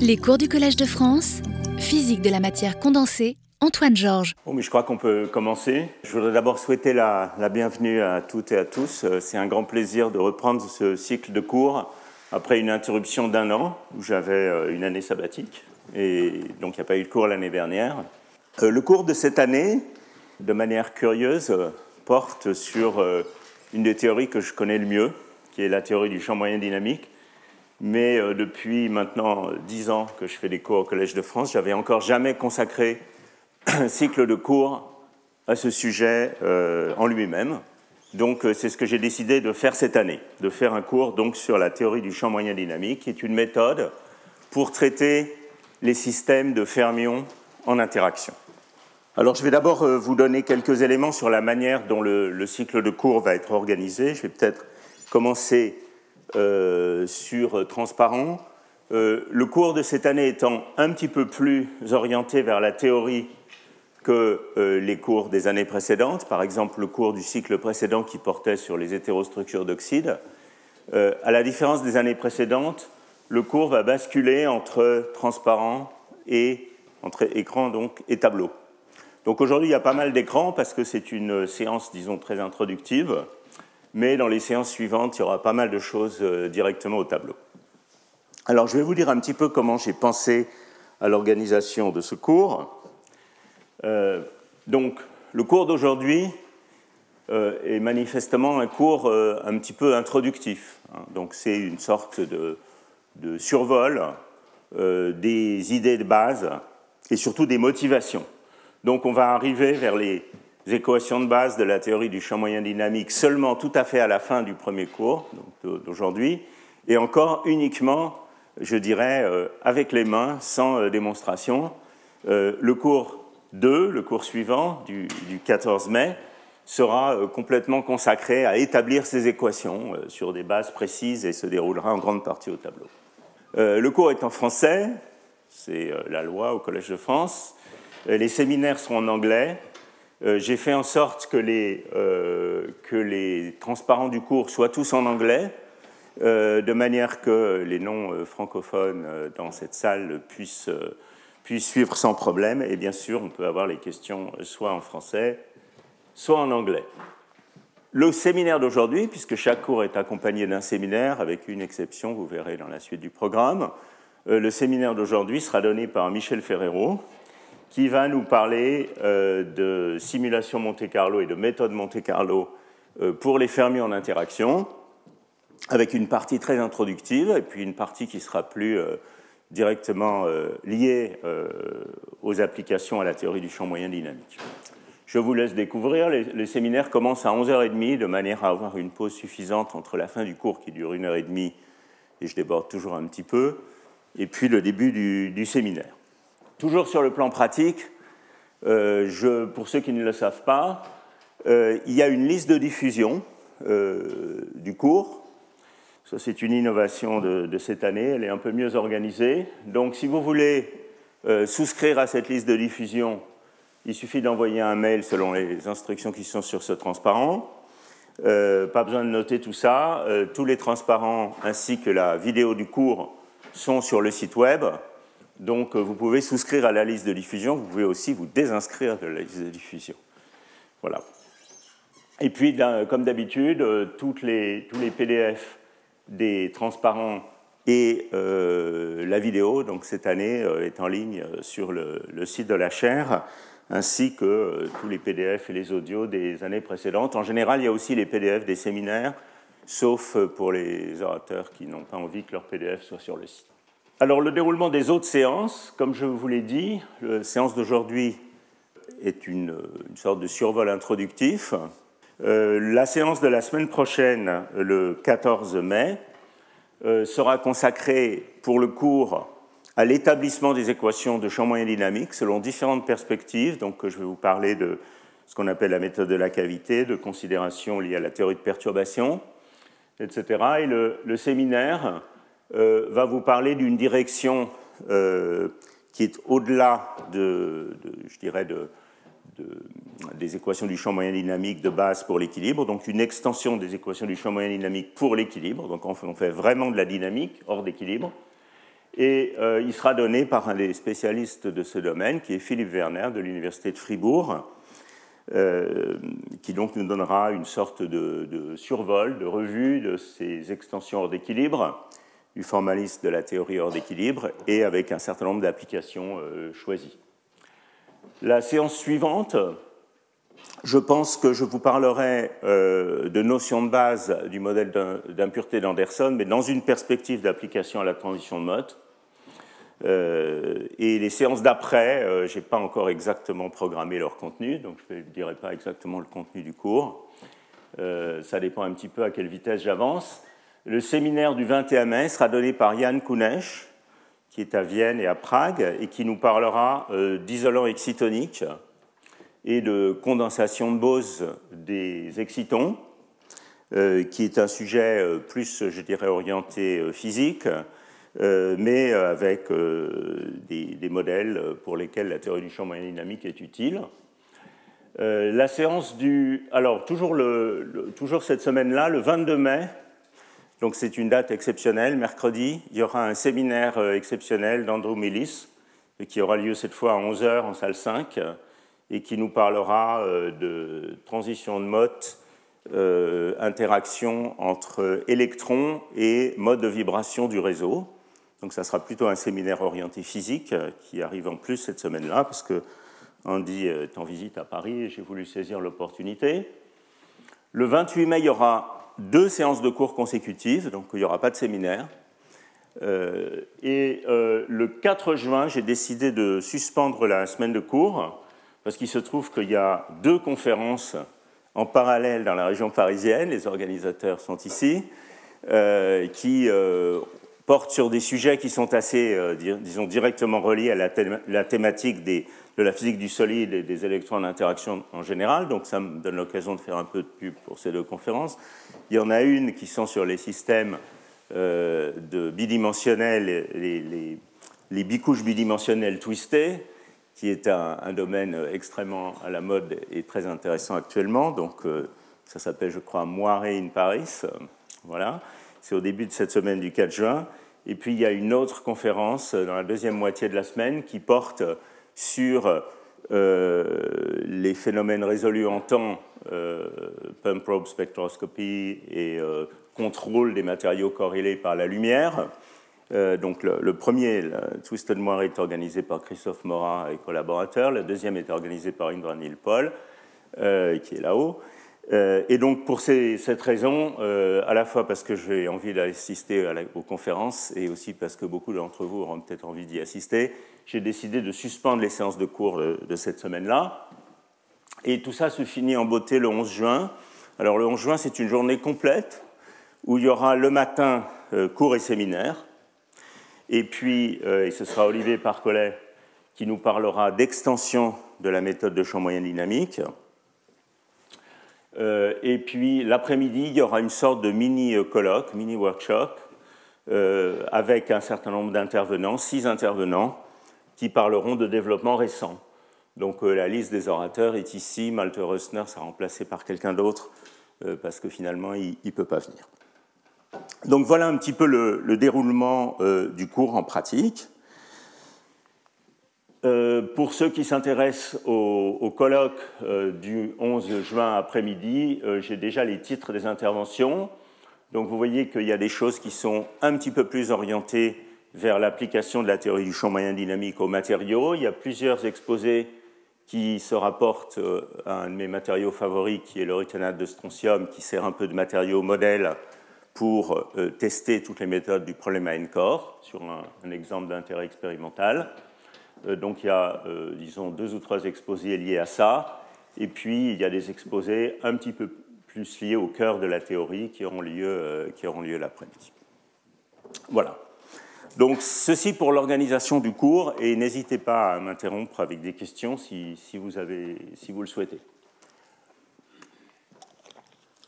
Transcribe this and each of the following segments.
Les cours du Collège de France, physique de la matière condensée, Antoine Georges. Bon, mais je crois qu'on peut commencer. Je voudrais d'abord souhaiter la, la, bienvenue à toutes et à tous. Euh, c'est un grand plaisir de reprendre ce cycle de cours après une interruption d'un an où j'avais euh, une année sabbatique et donc il n'y a pas eu de cours l'année dernière. Euh, le cours de cette année, de manière curieuse, porte sur une des théories que je connais le mieux, qui est la théorie du champ moyen dynamique. Mais depuis maintenant dix ans que je fais des cours au Collège de France, j'avais encore jamais consacré un cycle de cours à ce sujet en lui-même. Donc euh, c'est ce que j'ai décidé de faire cette année, de faire un cours donc sur la théorie du champ moyen dynamique, qui est une méthode pour traiter les systèmes de fermions en interaction. Alors je vais d'abord euh, vous donner quelques éléments sur la manière dont le, cycle de cours va être organisé. Je vais peut-être commencer euh, sur transparent. le cours de cette année étant un petit peu plus orienté vers la théorie que euh, les cours des années précédentes, par exemple le cours du cycle précédent qui portait sur les hétérostructures d'oxyde. Euh, à la différence des années précédentes, le cours va basculer entre transparent et entre écran donc, et tableau. Donc aujourd'hui, il y a pas mal d'écrans parce que c'est une séance, disons, très introductive, mais dans les séances suivantes, il y aura pas mal de choses euh, directement au tableau. Alors je vais vous dire un petit peu comment j'ai pensé à l'organisation de ce cours. Euh, donc, le cours d'aujourd'hui euh, est manifestement un cours un petit peu introductif. Hein. Donc, c'est une sorte de, survol des idées de base et surtout des motivations. Donc, on va arriver vers les équations de base de la théorie du champ moyen dynamique seulement tout à fait à la fin du premier cours d'aujourd'hui, et encore uniquement, je dirais, avec les mains, sans démonstration. le cours 2, le cours suivant, du, 14 mai, sera euh, complètement consacré à établir ces équations euh, sur des bases précises et se déroulera en grande partie au tableau. Euh, le cours est en français, c'est la loi au Collège de France. Les séminaires sont en anglais. J'ai fait en sorte que les, que les transparents du cours soient tous en anglais, de manière que les non-francophones dans cette salle puissent puisse suivre sans problème. Et bien sûr, on peut avoir les questions soit en français, soit en anglais. Le séminaire d'aujourd'hui, puisque chaque cours est accompagné d'un séminaire, avec une exception, vous verrez dans la suite du programme, euh, le séminaire d'aujourd'hui sera donné par Michel Ferrero, qui va nous parler euh, de simulation Monte-Carlo et de méthode Monte-Carlo euh, pour les fermiers en interaction, avec une partie très introductive et puis une partie qui sera plus directement euh, liées euh, aux applications à la théorie du champ moyen dynamique. Je vous laisse découvrir. Les, séminaires commencent à 11h30 de manière à avoir une pause suffisante entre la fin du cours qui dure une heure et demie, et je déborde toujours un petit peu, et puis le début du, séminaire. Toujours sur le plan pratique, euh, pour ceux qui ne le savent pas, il y a une liste de diffusion du cours ça, c'est une innovation de, cette année. Elle est un peu mieux organisée. Donc, si vous voulez euh, souscrire à cette liste de diffusion, il suffit d'envoyer un mail selon les instructions qui sont sur ce transparent. Euh, pas besoin de noter tout ça. Euh, tous les transparents ainsi que la vidéo du cours sont sur le site web. Donc, vous pouvez souscrire à la liste de diffusion. Vous pouvez aussi vous désinscrire de la liste de diffusion. Voilà. Et puis, comme d'habitude, tous les PDF des transparents et euh, la vidéo, donc cette année, euh, est en ligne euh, sur le, site de la chaire, ainsi que tous les PDF et les audios des années précédentes. En général, il y a aussi les PDF des séminaires, sauf pour les orateurs qui n'ont pas envie que leur PDF soit sur le site. Alors, le déroulement des autres séances, comme je vous l'ai dit, la séance d'aujourd'hui est une, sorte de survol introductif. Euh, la séance de la semaine prochaine, le 14 mai, euh, sera consacrée pour le cours à l'établissement des équations de champ moyen dynamique selon différentes perspectives. Donc, je vais vous parler de ce qu'on appelle la méthode de la cavité, de considérations liées à la théorie de perturbation, etc. Et le, séminaire euh, va vous parler d'une direction qui est au-delà de, je dirais, de, des équations du champ moyen dynamique de base pour l'équilibre, donc une extension des équations du champ moyen dynamique pour l'équilibre, donc on fait vraiment de la dynamique hors d'équilibre. Et euh, il sera donné par un des spécialistes de ce domaine, qui est Philippe Werner de l'Université de Fribourg, euh, qui donc nous donnera une sorte de, survol, de revue de ces extensions hors d'équilibre, du formalisme de la théorie hors d'équilibre, et avec un certain nombre d'applications euh, choisies. La séance suivante, je pense que je vous parlerai de notions de base du modèle d'impureté d'Anderson, mais dans une perspective d'application à la transition de Mott. Euh, et les séances d'après, euh, je n'ai pas encore exactement programmé leur contenu, donc je ne dirai pas exactement le contenu du cours. Euh, ça dépend un petit peu à quelle vitesse j'avance. Le séminaire du 21 mai sera donné par Jan Kunesh, qui est à Vienne et à Prague, et qui nous parlera d'isolant excitonique et de condensation de Bose des excitons, qui est un sujet plus, je dirais, orienté physique, euh, mais avec euh, des, modèles pour lesquels la théorie du champ moyen dynamique est utile. Euh, la séance du. Alors, toujours cette semaine-là, le 22 mai, donc c'est une date exceptionnelle, mercredi, il y aura un séminaire exceptionnel d'Andrew Millis, qui aura lieu cette fois à 11h en salle 5, et qui nous parlera de transition de Mott, interaction entre électrons et mode de vibration du réseau. Donc ça sera plutôt un séminaire orienté physique euh, qui arrive en plus cette semaine-là, parce que Andy est en visite à Paris et j'ai voulu saisir l'opportunité. Le 28 mai, il y aura deux séances de cours consécutives, donc il n'y aura pas de séminaire. Euh, et euh, le 4 juin, j'ai décidé de suspendre la semaine de cours, parce qu'il se trouve qu'il y a deux conférences en parallèle dans la région parisienne, les organisateurs sont ici, qui porte sur des sujets qui sont assez, euh, disons, directement reliés à la, thématique de la physique du solide et des électrons en interaction en général. Donc ça me donne l'occasion de faire un peu de pub pour ces deux conférences. Il y en a une qui sont sur les systèmes euh, bidimensionnels, les, les, bicouches bidimensionnelles twistées, qui est un, domaine extrêmement à la mode et très intéressant actuellement. Donc euh, ça s'appelle, je crois, Moiré in Paris. Voilà. C'est au début de cette semaine du 4 juin. Et puis il y a une autre conférence dans la deuxième moitié de la semaine qui porte sur euh, les phénomènes résolus en temps, euh, pump probe spectroscopy et euh, contrôle des matériaux corrélés par la lumière. donc le, premier, le Twisted Moire, est organisé par Christophe Morat et collaborateurs. Le deuxième est organisé par Indra Paul, qui est là-haut. Euh, et donc pour cette raison, euh, à la fois parce que j'ai envie d'assister aux conférences et aussi parce que beaucoup d'entre vous auront peut-être envie d'y assister, j'ai décidé de suspendre les séances de cours de, cette semaine-là. Et tout ça se finit en beauté le 11 juin. Alors le 11 juin, c'est une journée complète où il y aura le matin euh, cours et séminaire. Et puis, ce sera Olivier Parcollet qui nous parlera d'extension de la méthode de champ moyen dynamique. Euh, et puis l'après-midi, il y aura une sorte de mini-colloque, mini-workshop, euh, avec un certain nombre d'intervenants, six intervenants, qui parleront de développement récent. Donc euh, la liste des orateurs est ici. Malte Rössner sera remplacé par quelqu'un d'autre, parce que finalement, il ne peut pas venir. Donc voilà un petit peu le déroulement du cours en pratique. Euh, pour ceux qui s'intéressent au, colloque euh, du 11 juin après-midi, euh, j'ai déjà les titres des interventions. Donc vous voyez qu'il y a des choses qui sont un petit peu plus orientées vers l'application de la théorie du champ moyen dynamique aux matériaux. Il y a plusieurs exposés qui se rapportent à un de mes matériaux favoris, qui est le rétinate de strontium, qui sert un peu de matériau modèle pour tester toutes les méthodes du problème à N-core sur un exemple d'intérêt expérimental. Euh, donc il y a, euh, disons, deux ou trois exposés liés à ça. Et puis il y a des exposés un petit peu plus liés au cœur de la théorie qui auront lieu, euh, lieu l'après-midi. Voilà. Donc ceci pour l'organisation du cours et n'hésitez pas à m'interrompre avec des questions si, si, vous avez, si vous le souhaitez.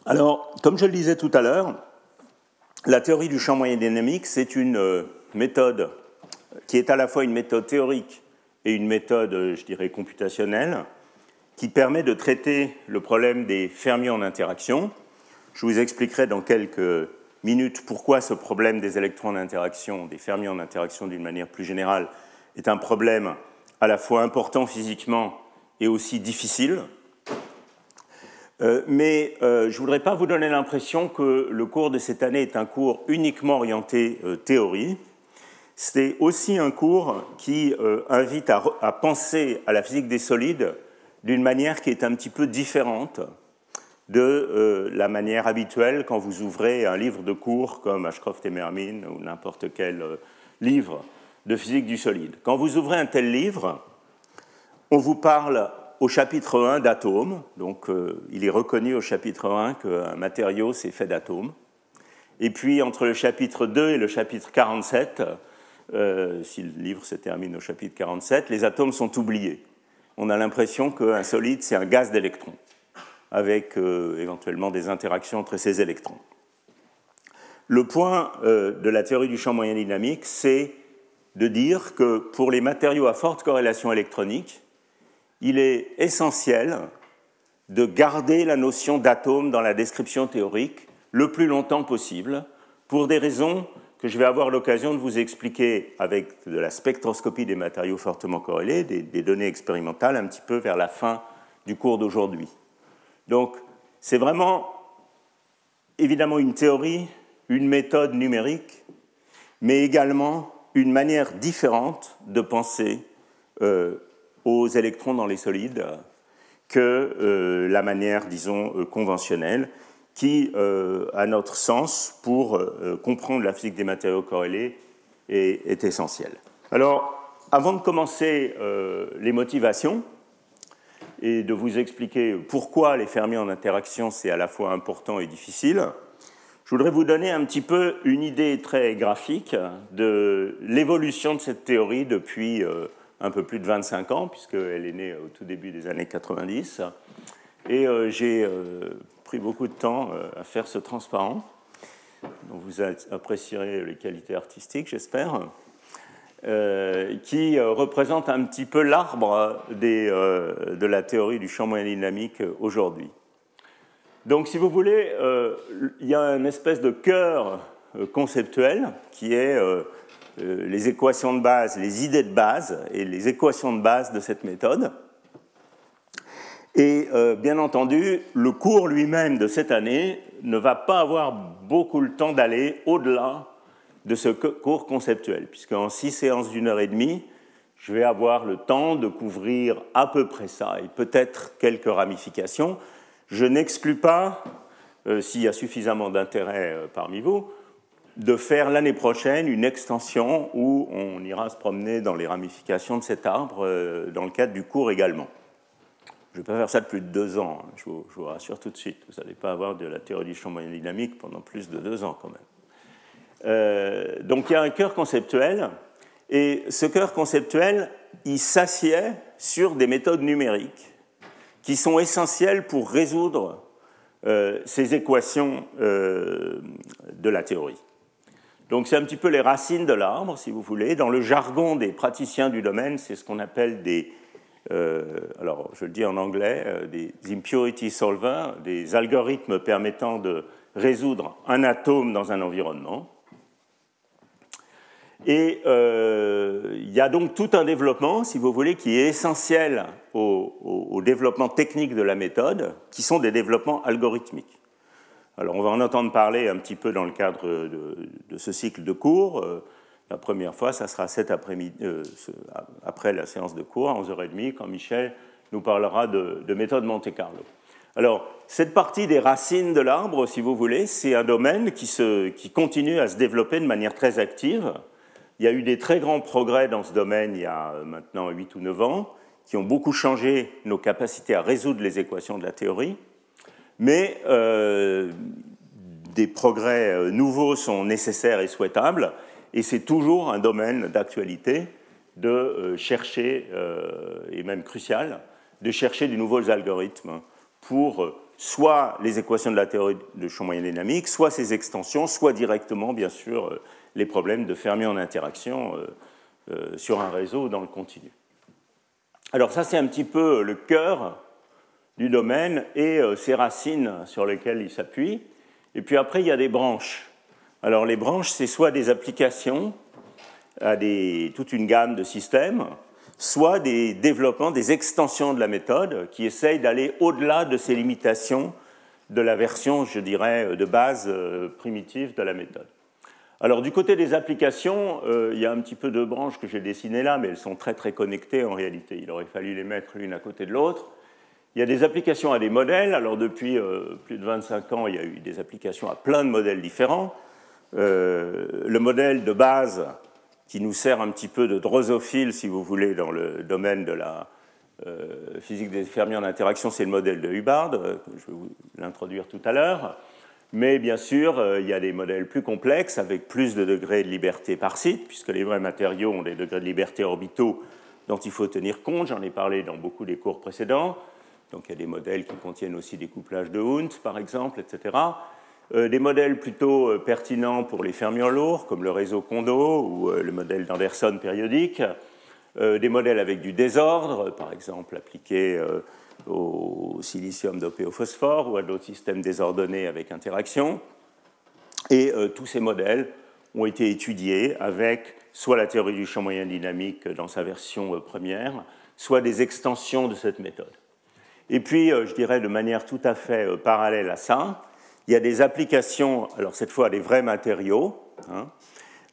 Alors, comme je le disais tout à l'heure, la théorie du champ moyen dynamique, c'est une méthode qui est à la fois une méthode théorique et une méthode, je dirais, computationnelle, qui permet de traiter le problème des fermions en interaction. Je vous expliquerai dans quelques minutes pourquoi ce problème des électrons en interaction, des fermions en interaction d'une manière plus générale, est un problème à la fois important physiquement et aussi difficile. Euh, mais euh, je ne voudrais pas vous donner l'impression que le cours de cette année est un cours uniquement orienté euh, théorie. C'est aussi un cours qui invite à, penser à la physique des solides d'une manière qui est un petit peu différente de la manière habituelle quand vous ouvrez un livre de cours comme Ashcroft et Mermin ou n'importe quel livre de physique du solide. Quand vous ouvrez un tel livre, on vous parle au chapitre 1 d'atomes, donc euh, il est reconnu au chapitre 1 qu'un matériau c'est fait d'atomes. Et puis entre le chapitre 2 et le chapitre 47, euh, si le livre se termine au chapitre 47, les atomes sont oubliés. On a l'impression qu'un solide c'est un gaz d'électrons, avec euh, éventuellement des interactions entre ces électrons. Le point de la théorie du champ moyen dynamique, c'est de dire que pour les matériaux à forte corrélation électronique, il est essentiel de garder la notion d'atome dans la description théorique le plus longtemps possible, pour des raisons que je vais avoir l'occasion de vous expliquer avec de la spectroscopie des matériaux fortement corrélés, des, données expérimentales, un petit peu vers la fin du cours d'aujourd'hui. Donc, c'est vraiment évidemment une théorie, une méthode numérique, mais également une manière différente de penser euh, aux électrons dans les solides que euh, la manière, disons, euh, conventionnelle, qui, à notre sens, pour comprendre la physique des matériaux corrélés, est, est essentielle. Alors, avant de commencer les motivations et de vous expliquer pourquoi les fermions en interaction, c'est à la fois important et difficile, je voudrais vous donner un petit peu une idée très graphique de l'évolution de cette théorie depuis euh, un peu plus de 25 ans, puisqu'elle est née au tout début des années 90. Et euh, j'ai euh, pris beaucoup de temps à faire ce transparent, dont vous apprécierez les qualités artistiques, j'espère, qui représente un petit peu l'arbre de la théorie du champ moyen dynamique aujourd'hui. Donc, si vous voulez, euh, il y a une espèce de cœur euh, conceptuel qui est euh, les équations de base, les idées de base et les équations de base de cette méthode. Et bien entendu, le cours lui-même de cette année ne va pas avoir beaucoup le temps d'aller au-delà de ce cours conceptuel, puisqu'en six séances d'une heure et demie, je vais avoir le temps de couvrir à peu près ça, et peut-être quelques ramifications, je n'exclus pas, euh, s'il y a suffisamment d'intérêt euh, parmi vous, de faire l'année prochaine une extension où on ira se promener dans les ramifications de cet arbre euh, dans le cadre du cours également. Je ne vais pas faire ça de plus de deux ans, hein, je, vous, rassure tout de suite. Vous n'allez pas avoir de la théorie du champ moyen dynamique pendant plus de deux ans quand même. donc il y a un cœur conceptuel, et ce cœur conceptuel, il s'assied sur des méthodes numériques qui sont essentielles pour résoudre euh, ces équations euh, de la théorie. Donc c'est un petit peu les racines de l'arbre, si vous voulez. Dans le jargon des praticiens du domaine, c'est ce qu'on appelle des, euh, alors je le dis en anglais, des impurity solvers, des algorithmes permettant de résoudre un atome dans un environnement. Et euh, il y a donc tout un développement, si vous voulez, qui est essentiel au, développement technique de la méthode, qui sont des développements algorithmiques. Alors on va en entendre parler un petit peu dans le cadre de, ce cycle de cours. La première fois, ça sera cet après-midi, euh, après la séance de cours, à 11h30, quand Michel nous parlera de, de méthode Monte Carlo. Alors, cette partie des racines de l'arbre, si vous voulez, c'est un domaine qui, continue à se développer de manière très active. Il y a eu des très grands progrès dans ce domaine il y a euh, maintenant 8 ou 9 ans, qui ont beaucoup changé nos capacités à résoudre les équations de la théorie, mais euh, des progrès nouveaux sont nécessaires et souhaitables, et c'est toujours un domaine d'actualité de chercher, et même crucial, de chercher de nouveaux algorithmes pour soit les équations de la théorie de champ moyen dynamique, soit ses extensions, soit directement, bien sûr, les problèmes de fermions en interaction euh, euh, sur un réseau dans le continu. Alors ça, c'est un petit peu le cœur du domaine et euh, ses racines sur lesquelles il s'appuie. Et puis après, il y a des branches. Alors les branches, c'est soit des applications à toute une gamme de systèmes, soit des développements, des extensions de la méthode qui essayent d'aller au-delà de ces limitations de la version, je dirais, de base euh, primitive de la méthode. Alors du côté des applications, euh, il y a un petit peu de branches que j'ai dessinées là, mais elles sont très très connectées en réalité. Il aurait fallu les mettre l'une à côté de l'autre. Il y a des applications à des modèles. Alors depuis euh, plus de 25 ans, il y a eu des applications à plein de modèles différents. Le modèle de base qui nous sert un petit peu de drosophile, si vous voulez, dans le domaine de la euh, physique des fermiers en interaction, c'est le modèle de Hubbard, euh, je vais vous l'introduire tout à l'heure. Mais bien sûr, euh, il y a des modèles plus complexes avec plus de degrés de liberté par site, puisque les vrais matériaux ont des degrés de liberté orbitaux dont il faut tenir compte. J'en ai parlé dans beaucoup des cours précédents. Donc il y a des modèles qui contiennent aussi des couplages de Hund, par exemple, etc. Euh, des modèles plutôt euh, pertinents pour les fermions lourds, comme le réseau Kondo ou euh, le modèle d'Anderson périodique, des modèles avec du désordre, par exemple appliqués au silicium dopé au phosphore ou à d'autres systèmes désordonnés avec interaction. Et tous ces modèles ont été étudiés avec soit la théorie du champ moyen dynamique dans sa version première, soit des extensions de cette méthode. Et puis, je dirais de manière tout à fait parallèle à ça, il y a des applications, alors cette fois des vrais matériaux, hein,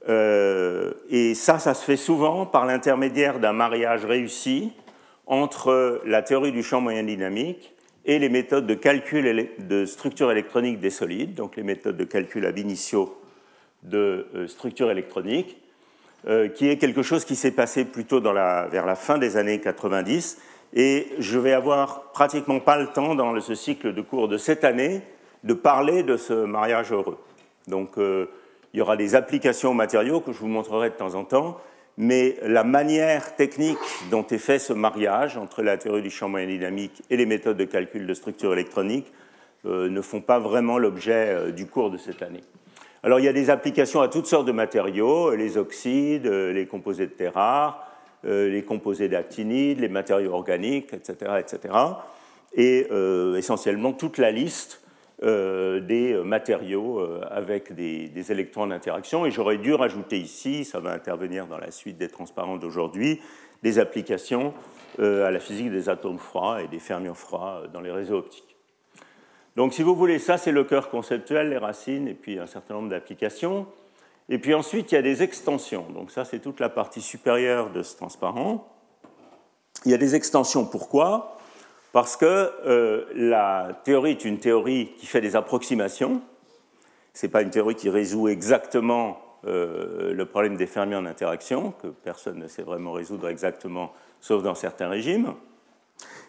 euh, et ça, ça se fait souvent par l'intermédiaire d'un mariage réussi entre la théorie du champ moyen dynamique et les méthodes de calcul de structure électronique des solides, donc les méthodes de calcul ab initio de euh, structure électronique, euh, qui est quelque chose qui s'est passé plutôt vers la fin des années 90. Et je vais avoir pratiquement pas le temps dans ce cycle de cours de cette année de parler de ce mariage heureux. Donc euh, il y aura des applications aux matériaux que je vous montrerai de temps en temps, mais la manière technique dont est fait ce mariage entre la théorie du champ moyen dynamique et les méthodes de calcul de structure électronique euh, ne font pas vraiment l'objet euh, du cours de cette année. Alors il y a des applications à toutes sortes de matériaux, les oxydes, les composés de terre rares, les composés d'actinides, les matériaux organiques, etc. etc. et essentiellement toute la liste euh, des matériaux euh, avec des, électrons en interaction. Et j'aurais dû rajouter ici, ça va intervenir dans la suite des transparents d'aujourd'hui, des applications euh, à la physique des atomes froids et des fermions froids dans les réseaux optiques. Donc si vous voulez, ça c'est le cœur conceptuel, les racines, et puis un certain nombre d'applications. Et puis ensuite, il y a des extensions. Donc ça c'est toute la partie supérieure de ce transparent. Il y a des extensions, pourquoi? Parce que euh, la théorie est une théorie qui fait des approximations. Ce n'est pas une théorie qui résout exactement euh, le problème des fermiers en interaction, que personne ne sait vraiment résoudre exactement, sauf dans certains régimes.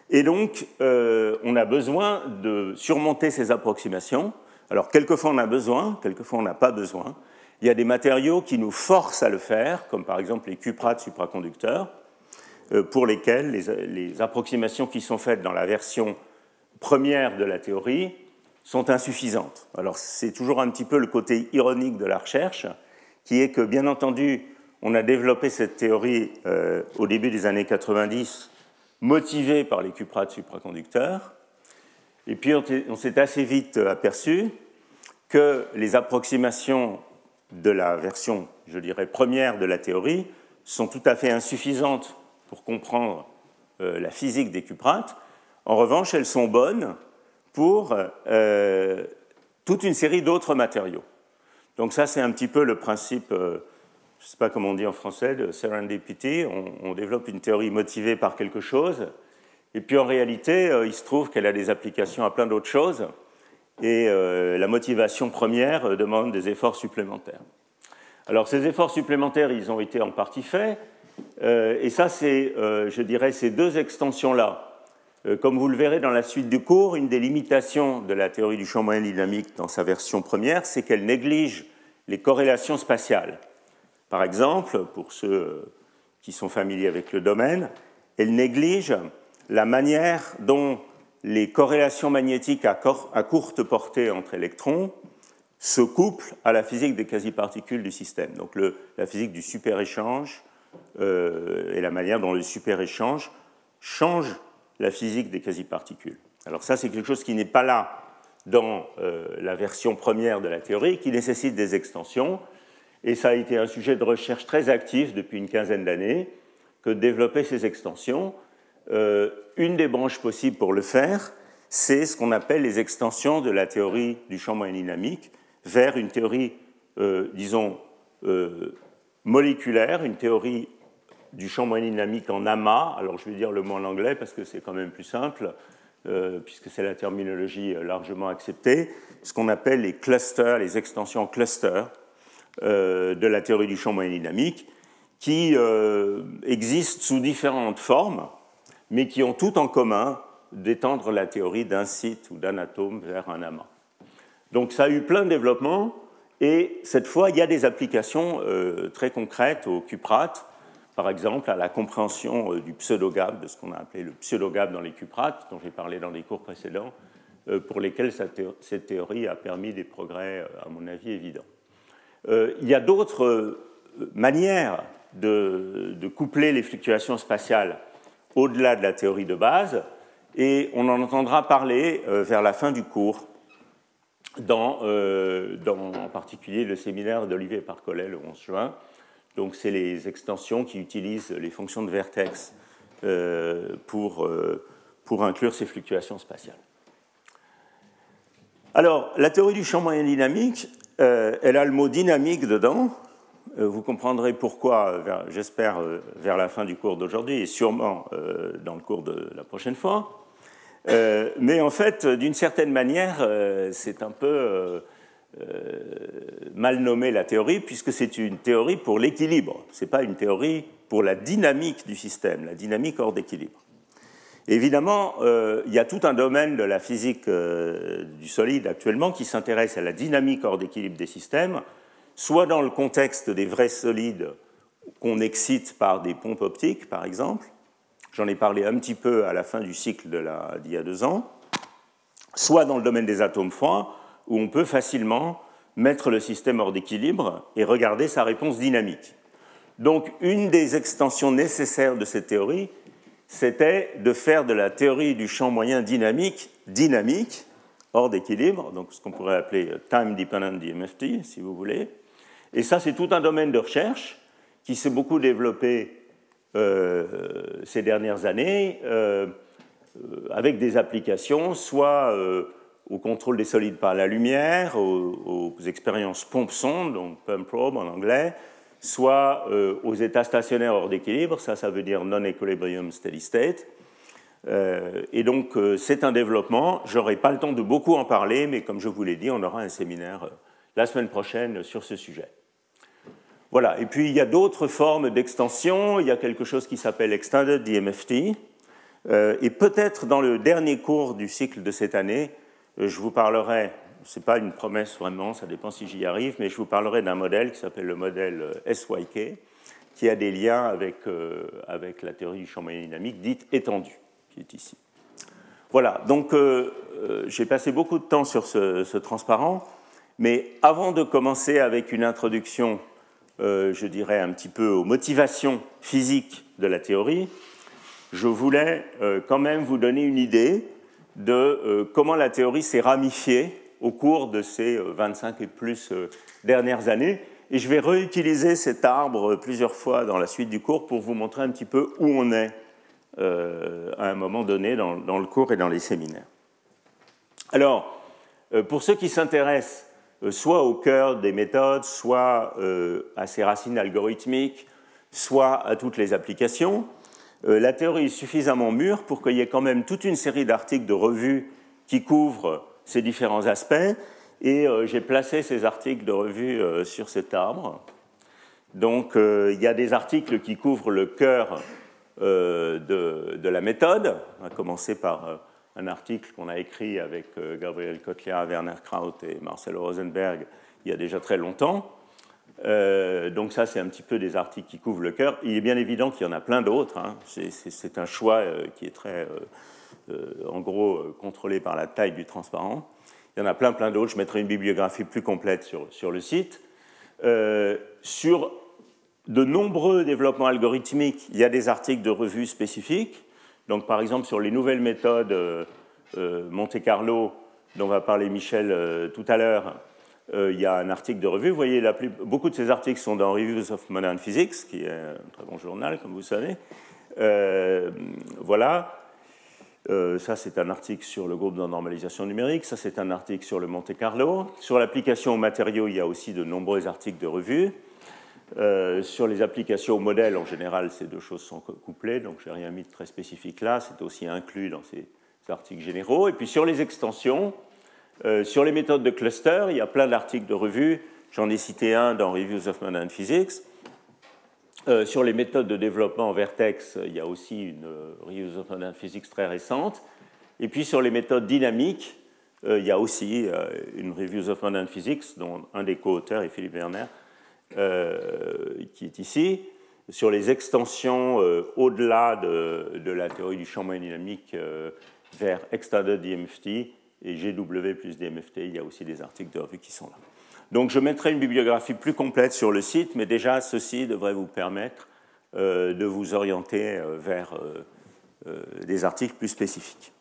Et donc, euh, on a besoin de surmonter ces approximations. Alors, quelquefois on a besoin, quelquefois on n'a pas besoin. Il y a des matériaux qui nous forcent à le faire, comme par exemple les cuprates supraconducteurs. Euh, pour lesquels les, approximations qui sont faites dans la version première de la théorie sont insuffisantes. Alors c'est toujours un petit peu le côté ironique de la recherche, qui est que bien entendu, on a développé cette théorie euh, au début des années 90, motivée par les cuprates supraconducteurs, et puis on s'est assez vite aperçu que les approximations de la version, je dirais, première de la théorie sont tout à fait insuffisantes pour comprendre euh, la physique des cuprates. En revanche, elles sont bonnes pour euh, toute une série d'autres matériaux. Donc ça, c'est un petit peu le principe, euh, je ne sais pas comment on dit en français, de serendipity. On, on, développe une théorie motivée par quelque chose, et puis en réalité, il se trouve qu'elle a des applications à plein d'autres choses, et la motivation première demande des efforts supplémentaires. Alors ces efforts supplémentaires, ils ont été en partie faits, euh, et ça, c'est, euh, je dirais, ces deux extensions-là. Euh, comme vous le verrez dans la suite du cours, une des limitations de la théorie du champ moyen dynamique dans sa version première, c'est qu'elle néglige les corrélations spatiales. Par exemple, pour ceux qui sont familiers avec le domaine, elle néglige la manière dont les corrélations magnétiques à, courte portée entre électrons se couplent à la physique des quasi-particules du système, donc la physique du super-échange euh, et la manière dont le super-échange change la physique des quasi-particules. Alors ça, c'est quelque chose qui n'est pas là dans la version première de la théorie qui nécessite des extensions. Et ça a été un sujet de recherche très actif depuis une quinzaine d'années que de développer ces extensions. une des branches possibles pour le faire, c'est ce qu'on appelle les extensions de la théorie du champ moyen dynamique vers une théorie, disons, moléculaire, une théorie du champ moyen dynamique en amas. Alors je vais dire le mot en anglais parce que c'est quand même plus simple, euh, puisque c'est la terminologie euh, largement acceptée. Ce qu'on appelle les clusters, les extensions clusters euh, de la théorie du champ moyen dynamique, qui existent sous différentes formes, mais qui ont tout en commun d'étendre la théorie d'un site ou d'un atome vers un amas. Donc ça a eu plein de développements. Et cette fois, il y a des applications très concrètes au cuprate par exemple, à la compréhension euh, du pseudogame, de ce qu'on a appelé le pseudogame dans les cuprates, dont j'ai parlé dans les cours précédents, euh, pour lesquels cette théorie a permis des progrès, euh, à mon avis, évidents. Il y a d'autres manières de, coupler les fluctuations spatiales au-delà de la théorie de base, et on en entendra parler vers la fin du cours, dans, dans en particulier le séminaire d'Olivier Parcollet le 11 juin, donc, c'est les extensions qui utilisent les fonctions de vertex euh, pour, euh, pour inclure ces fluctuations spatiales. Alors, la théorie du champ moyen dynamique, euh, elle a le mot dynamique dedans. Vous comprendrez pourquoi, j'espère, vers la fin du cours d'aujourd'hui et sûrement dans le cours de la prochaine fois. Mais en fait, d'une certaine manière, c'est un peu euh, mal nommé la théorie, puisque c'est une théorie pour l'équilibre, ce n'est pas une théorie pour la dynamique du système, la dynamique hors d'équilibre. Évidemment, euh, il y a tout un domaine de la physique euh, du solide actuellement qui s'intéresse à la dynamique hors d'équilibre des systèmes, soit dans le contexte des vrais solides qu'on excite par des pompes optiques, par exemple. J'en ai parlé un petit peu à la fin du cycle d'il y a deux ans. Soit dans le domaine des atomes froids, où on peut facilement mettre le système hors d'équilibre et regarder sa réponse dynamique. Donc une des extensions nécessaires de cette théorie, c'était de faire de la théorie du champ moyen dynamique dynamique, hors d'équilibre, donc ce qu'on pourrait appeler time dependent DMFT, si vous voulez. Et ça, c'est tout un domaine de recherche qui s'est beaucoup développé euh, ces dernières années, euh, euh, avec des applications, soit au contrôle des solides par la lumière, aux, expériences pompe-sonde, donc pump probe en anglais, soit euh, aux états stationnaires hors d'équilibre, ça, ça veut dire non-equilibrium steady state. Euh, et donc, euh, c'est un développement. Je n'aurai pas le temps de beaucoup en parler, mais comme je vous l'ai dit, on aura un séminaire la semaine prochaine sur ce sujet. Voilà. Et puis, il y a d'autres formes d'extension. Il y a quelque chose qui s'appelle Extended DMFT. et peut-être dans le dernier cours du cycle de cette année, euh, je vous parlerai, ce n'est pas une promesse vraiment, ça dépend si j'y arrive, mais je vous parlerai d'un modèle qui s'appelle le modèle euh, SYK, qui a des liens avec, euh, avec la théorie du champ moyen dynamique dite étendue, qui est ici. Voilà, donc j'ai passé beaucoup de temps sur ce, transparent, mais avant de commencer avec une introduction, je dirais un petit peu aux motivations physiques de la théorie, je voulais quand même vous donner une idée de euh, comment la théorie s'est ramifiée au cours de ces 25 euh, et plus euh, dernières années. Et je vais réutiliser cet arbre plusieurs fois dans la suite du cours pour vous montrer un petit peu où on est à un moment donné dans, le cours et dans les séminaires. Alors, pour ceux qui s'intéressent soit au cœur des méthodes, soit à ces racines algorithmiques, soit à toutes les applications, euh, la théorie est suffisamment mûre pour qu'il y ait quand même toute une série d'articles de revue qui couvrent ces différents aspects. Et euh, j'ai placé ces articles de revue euh, sur cet arbre. Donc il y a des articles qui couvrent le cœur de, la méthode. Va commencer par un article qu'on a écrit avec Gabriel Kotlia, Werner Kraut et Marcelo Rosenberg il y a déjà très longtemps. Euh, donc ça, c'est un petit peu des articles qui couvrent le cœur. Il est bien évident qu'il y en a plein d'autres. Hein. C'est un choix euh, qui est très, euh, en gros, contrôlé par la taille du transparent. Il y en a plein, plein d'autres. Je mettrai une bibliographie plus complète sur, sur le site. sur de nombreux développements algorithmiques, il y a des articles de revues spécifiques. Donc, par exemple, sur les nouvelles méthodes Monte Carlo, dont va parler Michel tout à l'heure, il y a un article de revue. Vous voyez, beaucoup de ces articles sont dans Reviews of Modern Physics, qui est un très bon journal, comme vous savez. voilà. ça, c'est un article sur le groupe de normalisation numérique. Ça, c'est un article sur le Monte Carlo. Sur l'application aux matériaux, il y a aussi de nombreux articles de revue. Euh, sur les applications au modèle, en général, ces deux choses sont couplées, donc je n'ai rien mis de très spécifique là, c'est aussi inclus dans ces, articles généraux. Et puis sur les extensions, euh, sur les méthodes de cluster, il y a plein d'articles de revue, j'en ai cité un dans Reviews of Modern Physics. Euh, sur les méthodes de développement en Vertex, il y a aussi une Reviews of Modern Physics très récente. Et puis sur les méthodes dynamiques, il y a aussi une Reviews of Modern Physics, dont un des co-auteurs est Philippe Werner, euh, qui est ici, sur les extensions euh, au-delà de, la théorie du champ moyen dynamique euh, vers Extended DMFT et GW plus DMFT. Il y a aussi des articles de revue qui sont là. Donc je mettrai une bibliographie plus complète sur le site, mais déjà ceci devrait vous permettre de vous orienter vers des articles plus spécifiques.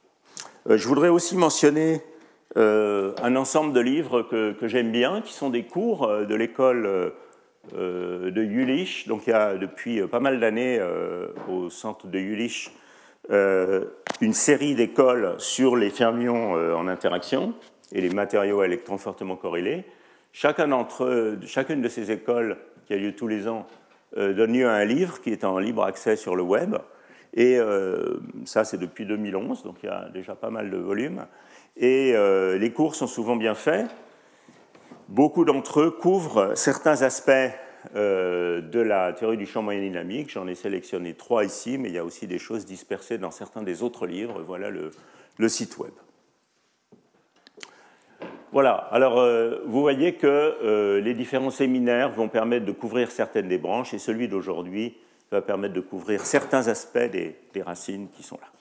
je voudrais aussi mentionner un ensemble de livres que, j'aime bien, qui sont des cours de l'école euh, de Jülich. Donc il y a depuis euh, pas mal d'années euh, au centre de Jülich une série d'écoles sur les fermions en interaction et les matériaux électrons fortement corrélés. Chacun chacune de ces écoles, qui a lieu tous les ans, donne lieu à un livre qui est en libre accès sur le web. Et ça, c'est depuis 2011, donc il y a déjà pas mal de volumes. Et les cours sont souvent bien faits. Beaucoup d'entre eux couvrent certains aspects euh, de la théorie du champ moyen dynamique. J'en ai sélectionné trois ici, mais il y a aussi des choses dispersées dans certains des autres livres. Voilà le, site web. Voilà, alors euh, vous voyez que euh, les différents séminaires vont permettre de couvrir certaines des branches et celui d'aujourd'hui va permettre de couvrir certains aspects des racines qui sont là.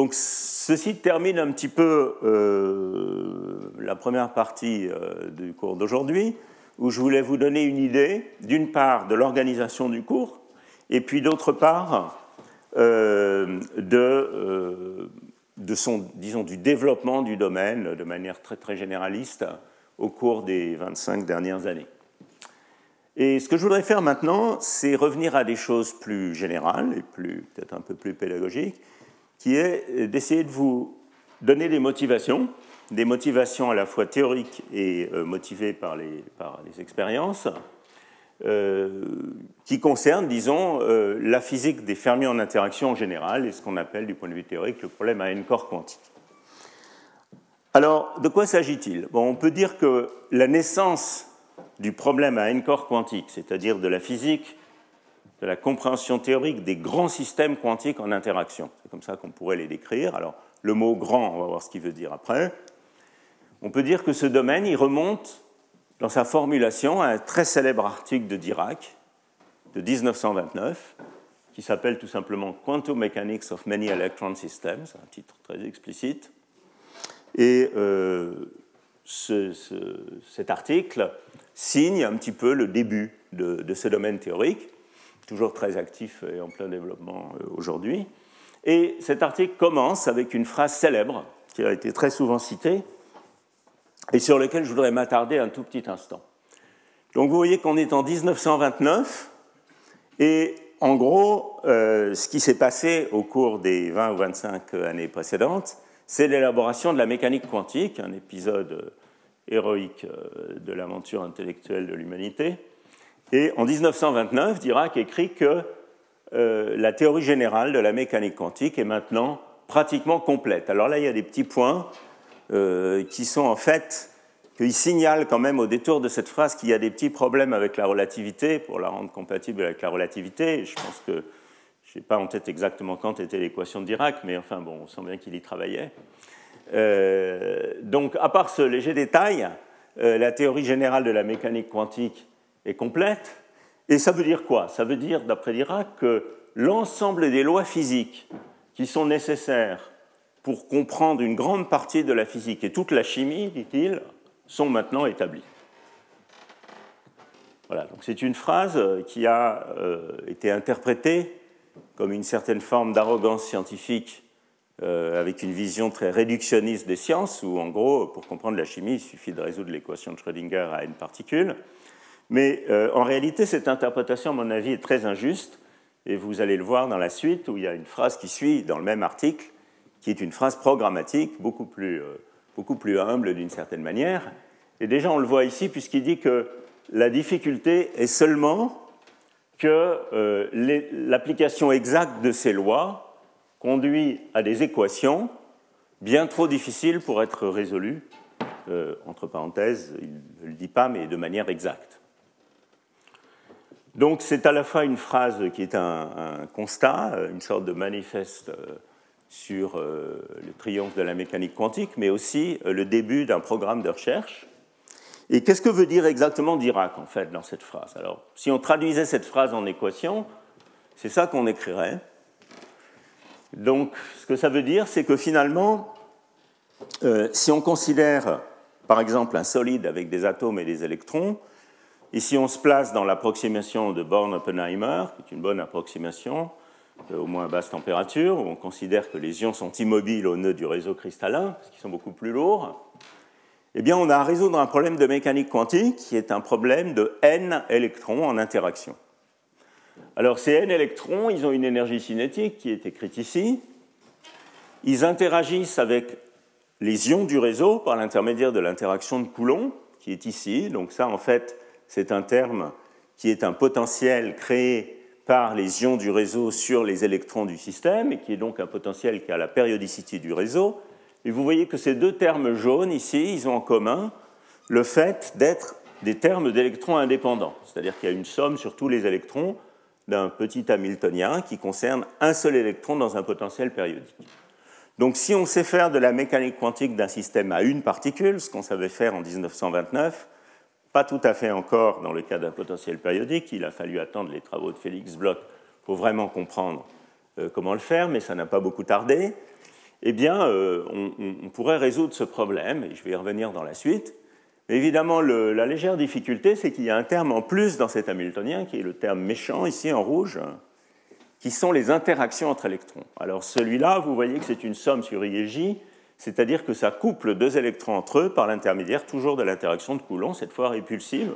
Donc ceci termine un petit peu euh, la première partie euh, du cours d'aujourd'hui, où je voulais vous donner une idée, d'une part, de l'organisation du cours, et puis d'autre part, euh, de, son, disons, du développement du domaine de manière très, très généraliste au cours des 25 dernières années. Et ce que je voudrais faire maintenant, c'est revenir à des choses plus générales et peut-être un peu plus pédagogiques, qui est d'essayer de vous donner des motivations, des motivations à la fois théoriques et euh, motivées par les, expériences, euh, qui concernent, disons, euh, la physique des fermions en interaction en général et ce qu'on appelle, du point de vue théorique, le problème à n-corps quantique. Alors, de quoi s'agit-il? On peut dire que la naissance du problème à n-corps quantique, c'est-à-dire de la physique de la compréhension théorique des grands systèmes quantiques en interaction. C'est comme ça qu'on pourrait les décrire. Alors, le mot grand, on va voir ce qu'il veut dire après. On peut dire que ce domaine, il remonte dans sa formulation à un très célèbre article de Dirac de 1929 qui s'appelle tout simplement Quantum Mechanics of Many Electron Systems, un titre très explicite. Et euh, cet article signe un petit peu le début de ce domaine théorique toujours très actif et en plein développement euh, aujourd'hui. Et cet article commence avec une phrase célèbre qui a été très souvent citée et sur laquelle je voudrais m'attarder un tout petit instant. Donc vous voyez qu'on est en 1929 et en gros, euh, ce qui s'est passé au cours des 20 ou 25 années précédentes, c'est l'élaboration de la mécanique quantique, un épisode héroïque euh, de l'aventure intellectuelle de l'humanité, et en 1929, Dirac écrit que euh, la théorie générale de la mécanique quantique est maintenant pratiquement complète. Alors là, il y a des petits points euh, qui sont en fait, qu'il signale quand même au détour de cette phrase qu'il y a des petits problèmes avec la relativité pour la rendre compatible avec la relativité. Je pense que je n'ai pas en tête exactement quand était l'équation de Dirac, mais enfin bon, on sent bien qu'il y travaillait. Euh, donc, à part ce léger détail, la théorie générale de la mécanique quantique est complète. Et ça veut dire quoi? Ça veut dire, d'après Dirac, que l'ensemble des lois physiques qui sont nécessaires pour comprendre une grande partie de la physique et toute la chimie, dit-il, sont maintenant établies. Voilà, donc c'est une phrase qui a euh, été interprétée comme une certaine forme d'arrogance scientifique euh, avec une vision très réductionniste des sciences, où en gros, pour comprendre la chimie, il suffit de résoudre l'équation de Schrödinger à n particules. Mais euh, en réalité, cette interprétation, à mon avis, est très injuste, et vous allez le voir dans la suite, où il y a une phrase qui suit dans le même article, qui est une phrase programmatique, beaucoup plus, euh, beaucoup plus humble d'une certaine manière. Et déjà, on le voit ici, puisqu'il dit que la difficulté est seulement que euh, l'application exacte de ces lois conduit à des équations bien trop difficiles pour être résolues, euh, entre parenthèses, il ne le dit pas, mais de manière exacte. Donc c'est à la fois une phrase qui est un, constat, une sorte de manifeste euh, sur le triomphe de la mécanique quantique, mais aussi le début d'un programme de recherche et qu'est-ce que veut dire exactement Dirac, en fait, dans cette phrase? Alors, si on traduisait cette phrase en équation, c'est ça qu'on écrirait. Donc, ce que ça veut dire, c'est que finalement, euh, si on considère, par exemple, un solide avec des atomes et des électrons, si on se place dans l'approximation de Born-Oppenheimer, qui est une bonne approximation, euh, au moins à basse température, où on considère que les ions sont immobiles au nœud du réseau cristallin, parce qu'ils sont beaucoup plus lourds, eh bien, on a à résoudre un problème de mécanique quantique qui est un problème de n électrons en interaction. Alors, ces n électrons, ils ont une énergie cinétique qui est écrite ici. Ils interagissent avec les ions du réseau par l'intermédiaire de l'interaction de Coulomb, qui est ici. Donc, ça, en fait, c'est un terme qui est un potentiel créé par les ions du réseau sur les électrons du système, et qui est donc un potentiel qui a la périodicité du réseau. Et vous voyez que ces deux termes jaunes ici, ils ont en commun le fait d'être des termes d'électrons indépendants. C'est-à-dire qu'il y a une somme sur tous les électrons d'un petit Hamiltonien qui concerne un seul électron dans un potentiel périodique. Donc si on sait faire de la mécanique quantique d'un système à une particule, ce qu'on savait faire en 1929, pas tout à fait encore dans le cas d'un potentiel périodique, il a fallu attendre les travaux de Félix Bloch pour vraiment comprendre euh, comment le faire, mais ça n'a pas beaucoup tardé eh bien, euh, on, pourrait résoudre ce problème, et je vais y revenir dans la suite. Mais évidemment, la légère difficulté, c'est qu'il y a un terme en plus dans cet Hamiltonien, qui est le terme méchant, ici en rouge, qui sont les interactions entre électrons. Alors celui-là, vous voyez que c'est une somme sur I et J, c'est-à-dire que ça couple deux électrons entre eux par l'intermédiaire toujours de l'interaction de Coulomb, cette fois répulsive,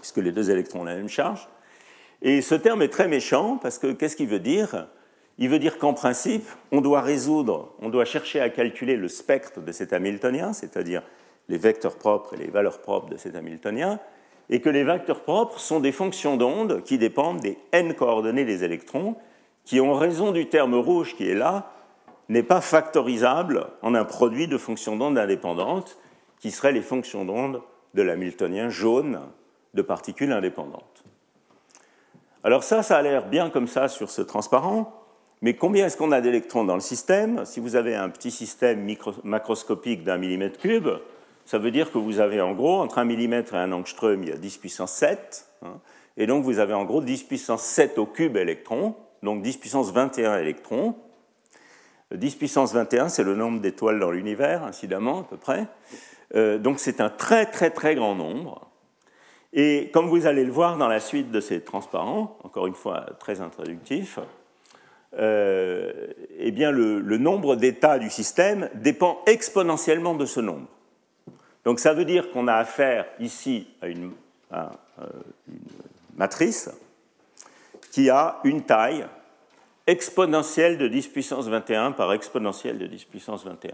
puisque les deux électrons ont la même charge. Et ce terme est très méchant, parce que qu'est-ce qu'il veut dire? Il veut dire qu'en principe, on doit résoudre, on doit chercher à calculer le spectre de cet Hamiltonien, c'est-à-dire les vecteurs propres et les valeurs propres de cet Hamiltonien, et que les vecteurs propres sont des fonctions d'onde qui dépendent des n coordonnées des électrons, qui, en raison du terme rouge qui est là, n'est pas factorisable en un produit de fonctions d'onde indépendantes, qui seraient les fonctions d'onde de l'Hamiltonien jaune de particules indépendantes. Alors ça, ça a l'air bien comme ça sur ce transparent, mais combien est-ce qu'on a d'électrons dans le système? Si vous avez un petit système macroscopique d'un millimètre cube, ça veut dire que vous avez en gros, entre un millimètre et un angstrom, il y a 10 puissance 7. Hein, et donc vous avez en gros 10 puissance 7 au cube électrons, donc 10 puissance 21 électrons. 10 puissance 21, c'est le nombre d'étoiles dans l'univers, incidemment, à peu près. Euh, donc c'est un très très très grand nombre. Et comme vous allez le voir dans la suite de ces transparents, encore une fois très introductif, euh, eh bien le, nombre d'états du système dépend exponentiellement de ce nombre. Donc ça veut dire qu'on a affaire ici à une, euh, une, matrice qui a une taille exponentielle de 10 puissance 21 par exponentielle de 10 puissance 21.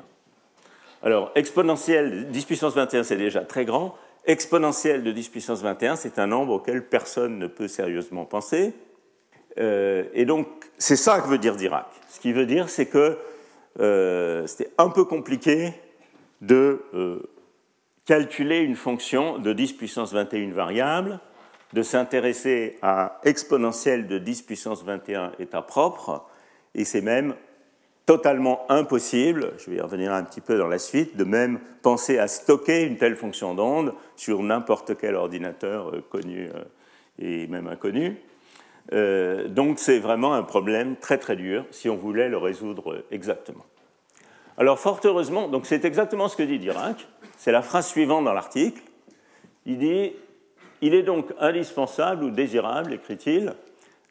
Alors, exponentielle de 10 puissance 21, c'est déjà très grand. Exponentielle de 10 puissance 21, c'est un nombre auquel personne ne peut sérieusement penser. Euh, et donc, c'est ça que veut dire Dirac. Ce qui veut dire, c'est que euh, c'était un peu compliqué de euh, calculer une fonction de 10 puissance 21 variable, de s'intéresser à exponentielle de 10 puissance 21 état propre, et c'est même totalement impossible, je vais y revenir un petit peu dans la suite, de même penser à stocker une telle fonction d'onde sur n'importe quel ordinateur connu et même inconnu. Euh, donc c'est vraiment un problème très très dur si on voulait le résoudre exactement. Alors fort heureusement, donc c'est exactement ce que dit Dirac, c'est la phrase suivante dans l'article. Il dit Il est donc indispensable ou désirable, écrit-il,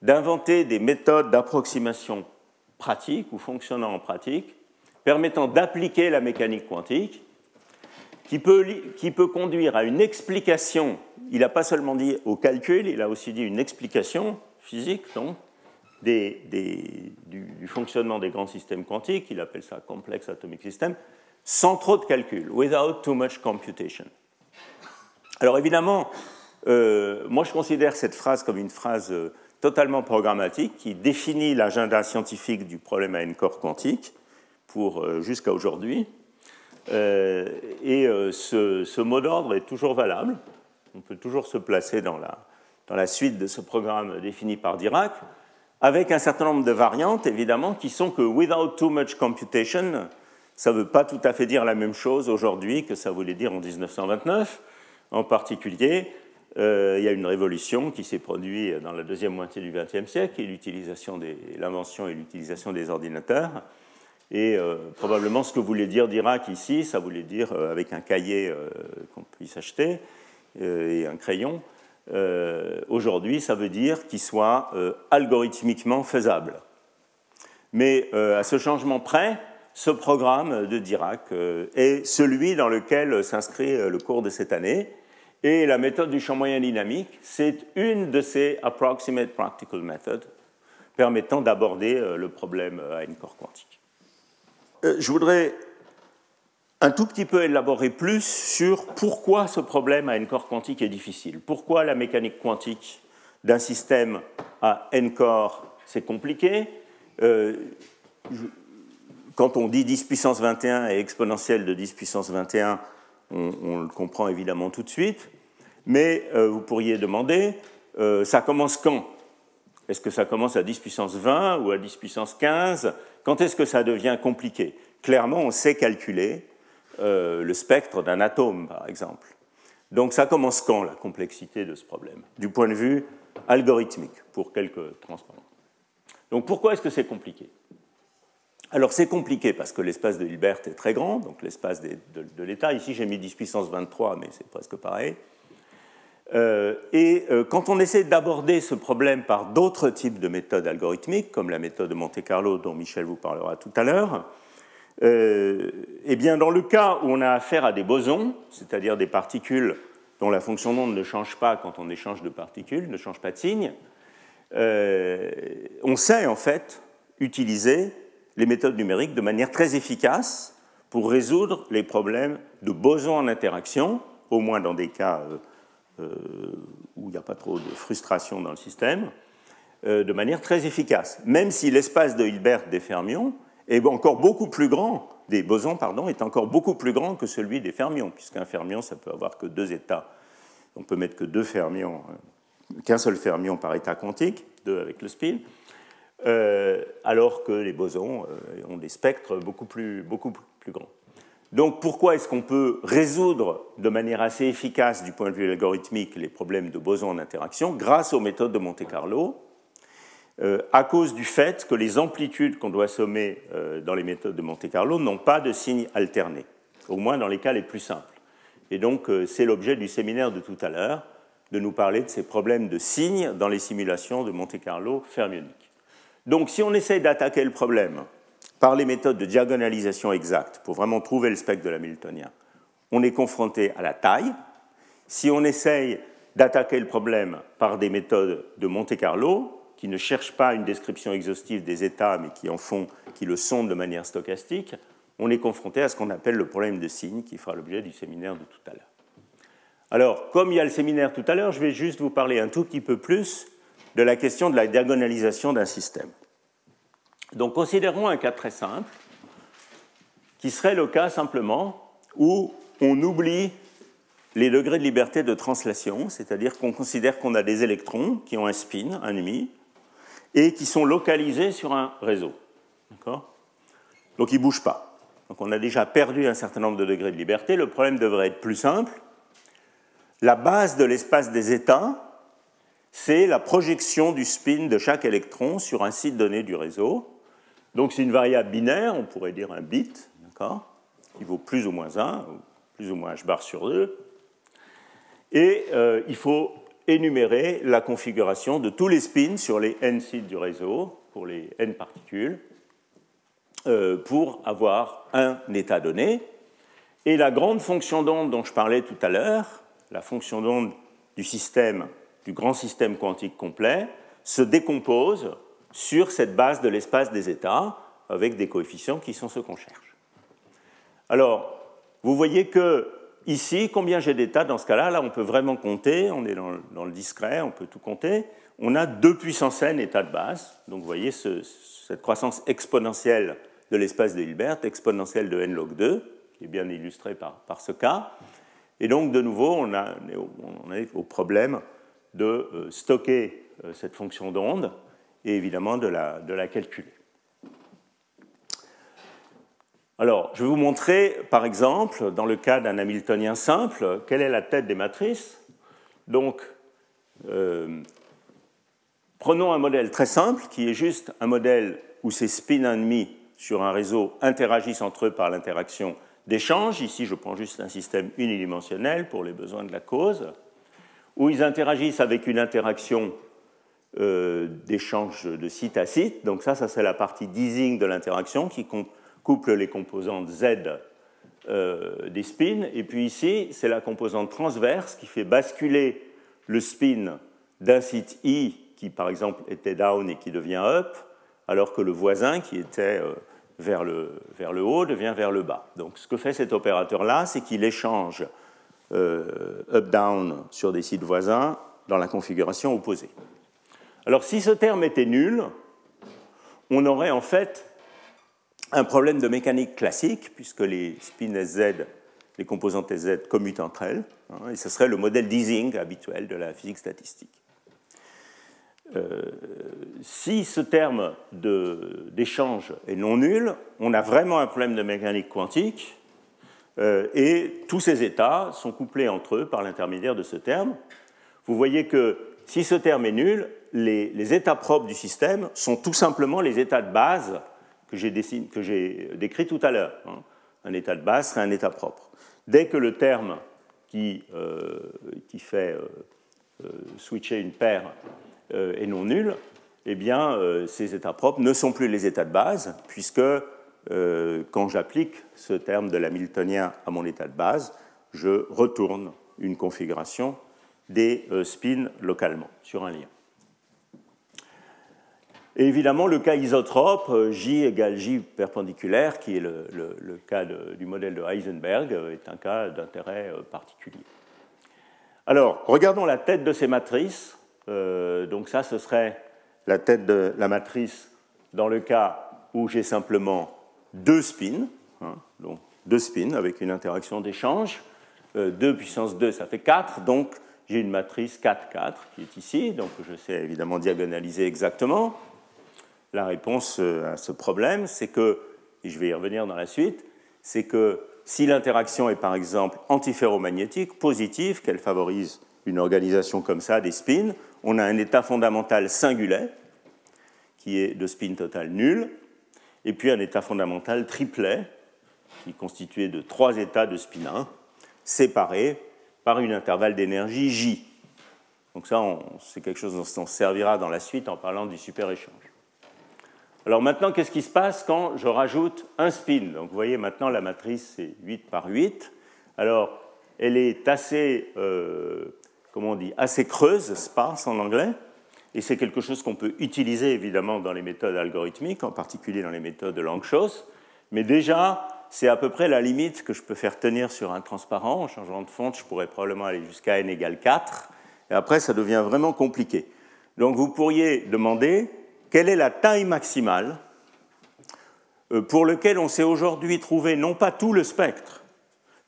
d'inventer des méthodes d'approximation pratique ou fonctionnant en pratique, permettant d'appliquer la mécanique quantique, qui peut, conduire à une explication, il n'a pas seulement dit au calcul, il a aussi dit une explication physique, donc, du, fonctionnement des grands systèmes quantiques, il appelle ça complex atomic system, sans trop de calcul, without too much computation. Alors évidemment, euh, moi je considère cette phrase comme une phrase euh, totalement programmatique qui définit l'agenda scientifique du problème à n corps quantique pour euh, jusqu'à aujourd'hui. et ce, ce, mot d'ordre est toujours valable. On peut toujours se placer dans la, dans la suite de ce programme défini par Dirac, avec un certain nombre de variantes, évidemment, qui sont que without too much computation, ça ne veut pas tout à fait dire la même chose aujourd'hui que ça voulait dire en 1929. En particulier, il y a une révolution qui s'est produite dans la deuxième moitié du XXe siècle, est l'invention et l'utilisation des ordinateurs. Et euh, probablement ce que voulait dire Dirac ici, ça voulait dire euh, avec un cahier qu'on puisse acheter et un crayon. Aujourd'hui, ça veut dire qu'il soit algorithmiquement faisable. Mais à ce changement près, ce programme de Dirac est celui dans lequel s'inscrit le cours de cette année. Et la méthode du champ moyen dynamique, c'est une de ces approximate practical methods permettant d'aborder euh, le problème à une corps quantique. Euh, je voudrais un tout petit peu élaborer plus sur pourquoi ce problème à n corps quantique est difficile. Pourquoi la mécanique quantique d'un système à n corps, c'est compliqué? Euh, quand on dit 10 puissance 21 et exponentielle de 10 puissance 21, on, le comprend évidemment tout de suite, mais euh, vous pourriez demander, euh, ça commence quand? Est-ce que ça commence à 10 puissance 20 ou à 10 puissance 15 Quand est-ce que ça devient compliqué? Clairement, on sait calculer euh, le spectre d'un atome, par exemple. Donc ça commence quand, la complexité de ce problème? Du point de vue algorithmique, pour quelques transparents. Donc pourquoi est-ce que c'est compliqué? Alors c'est compliqué parce que l'espace de Hilbert est très grand, donc l'espace de, l'état. Ici j'ai mis 10 puissance 23, mais c'est presque pareil. Euh, et euh, quand on essaie d'aborder ce problème par d'autres types de méthodes algorithmiques, comme la méthode de Monte-Carlo dont Michel vous parlera tout à l'heure, euh, eh bien dans le cas où on a affaire à des bosons, c'est-à-dire des particules dont la fonction d'onde ne change pas quand on échange de particules, ne change pas de signe, on sait en fait utiliser les méthodes numériques de manière très efficace pour résoudre les problèmes de bosons en interaction, au moins dans des cas euh, euh, où il n'y a pas trop de frustration dans le système, euh, de manière très efficace. Même si l'espace de Hilbert des fermions est encore beaucoup plus grand, des bosons, pardon, est encore beaucoup plus grand que celui des fermions, puisqu'un fermion, ça peut avoir que deux états. On peut mettre que deux fermions, qu'un seul fermion par état quantique, deux avec le spin. Euh, alors que les bosons euh, ont des spectres beaucoup plus, beaucoup plus grands. Donc pourquoi est-ce qu'on peut résoudre de manière assez efficace du point de vue algorithmique les problèmes de bosons en interaction grâce aux méthodes de Monte-Carlo euh, À cause du fait que les amplitudes qu'on doit sommer dans les méthodes de Monte-Carlo n'ont pas de signes alternés, au moins dans les cas les plus simples. Et donc c'est l'objet du séminaire de tout à l'heure, de nous parler de ces problèmes de signes dans les simulations de Monte-Carlo fermioniques. Donc si on essaye d'attaquer le problème par les méthodes de diagonalisation exacte pour vraiment trouver le spectre de l'Hamiltonien, on est confronté à la taille. Si on essaye d'attaquer le problème par des méthodes de Monte-Carlo, qui ne cherchent pas une description exhaustive des états, mais qui en font, qui le sont de manière stochastique, on est confronté à ce qu'on appelle le problème de signe, qui fera l'objet du séminaire de tout à l'heure. Alors, comme il y a le séminaire tout à l'heure, je vais juste vous parler un tout petit peu plus de la question de la diagonalisation d'un système. Donc considérons un cas très simple, qui serait le cas simplement où on oublie les degrés de liberté de translation, c'est-à-dire qu'on considère qu'on a des électrons qui ont un spin, un demi, et qui sont localisés sur un réseau. Donc ils ne bougent pas. Donc on a déjà perdu un certain nombre de degrés de liberté. Le problème devrait être plus simple. La base de l'espace des états c'est la projection du spin de chaque électron sur un site donné du réseau. Donc c'est une variable binaire, on pourrait dire un bit, d'accord, qui vaut plus ou moins 1, ou plus ou moins h bar sur 2. Et euh, il faut énumérer la configuration de tous les spins sur les n sites du réseau, pour les n particules. euh, pour avoir un état donné. Et la grande fonction d'onde dont je parlais tout à l'heure, la fonction d'onde du système, du grand système quantique complet, se décompose sur cette base de l'espace des états avec des coefficients qui sont ceux qu'on cherche. Alors, vous voyez que ici, combien j'ai d'états dans ce cas-là? Là, on peut vraiment compter, on est dans le, discret, on peut tout compter. On a 2 puissance n états de base. Donc, vous voyez cette croissance exponentielle de l'espace de Hilbert, exponentielle de n log 2, qui est bien illustrée par, ce cas. Et donc, de nouveau, on, on est au problème de euh, stocker euh, cette fonction d'onde et évidemment de la, de la calculer. Alors, je vais vous montrer, par exemple, dans le cas d'un Hamiltonien simple, quelle est la tête des matrices. Donc, euh, prenons un modèle très simple qui est juste un modèle où ces spins ennemis sur un réseau interagissent entre eux par l'interaction d'échange. Ici, je prends juste un système unidimensionnel pour les besoins de la cause, où ils interagissent avec une interaction euh, d'échange de site à site. Donc ça, ça c'est la partie d'easing de l'interaction qui couple les composantes Z euh, des spins. Et puis ici, c'est la composante transverse qui fait basculer le spin d'un site I qui, par exemple, était down et qui devient up, alors que le voisin qui était euh, vers, le, vers le haut devient vers le bas. Donc ce que fait cet opérateur-là, c'est qu'il échange up-down sur des sites voisins dans la configuration opposée. Alors si ce terme était nul, on aurait en fait un problème de mécanique classique, puisque les spins SZ, les composantes SZ commutent entre elles, hein, et ce serait le modèle d'easing habituel de la physique statistique. Euh, si ce terme d'échange est non nul, on a vraiment un problème de mécanique quantique, euh, et tous ces états sont couplés entre eux par l'intermédiaire de ce terme. Vous voyez que si ce terme est nul, les, états propres du système sont tout simplement les états de base que j'ai décrits tout à l'heure. Hein. Un état de base serait un état propre. Dès que le terme qui, euh, fait switcher une paire euh, et non nul, eh bien, euh, ces états propres ne sont plus les états de base, puisque euh, quand j'applique ce terme de l'hamiltonien à mon état de base, je retourne une configuration des spins localement sur un lien. Évidemment, le cas isotrope, J égale J perpendiculaire, qui est le, cas du modèle de Heisenberg, est un cas d'intérêt particulier. Alors, regardons la tête de ces matrices. Euh, donc ça, ce serait la tête de la matrice dans le cas où j'ai simplement deux spins, hein, donc deux spins avec une interaction d'échange. 2 euh, puissance 2, ça fait 4, donc j'ai une matrice 4, 4 qui est ici, donc je sais évidemment diagonaliser exactement. La réponse euh, à ce problème, c'est que, et je vais y revenir dans la suite, c'est que si l'interaction est par exemple antiferromagnétique, positive, qu'elle favorise une organisation comme ça des spins, on a un état fondamental singulet, qui est de spin total nul, et puis un état fondamental triplet, qui est constitué de trois états de spin 1, séparés par une intervalle d'énergie J. Donc ça, c'est quelque chose dont on servira dans la suite en parlant du super-échange. Alors maintenant, qu'est-ce qui se passe quand je rajoute un spin? Donc vous voyez maintenant la matrice c'est 8 par 8. Alors elle est assez euh, comment on dit, assez creuse, sparse en anglais, et c'est quelque chose qu'on peut utiliser évidemment dans les méthodes algorithmiques, en particulier dans les méthodes de Langchos, mais déjà, c'est à peu près la limite que je peux faire tenir sur un transparent. En changeant de fonte, je pourrais probablement aller jusqu'à n égale 4, et après, ça devient vraiment compliqué. Donc vous pourriez demander quelle est la taille maximale euh, pour lequel on s'est aujourd'hui trouvé non pas tout le spectre,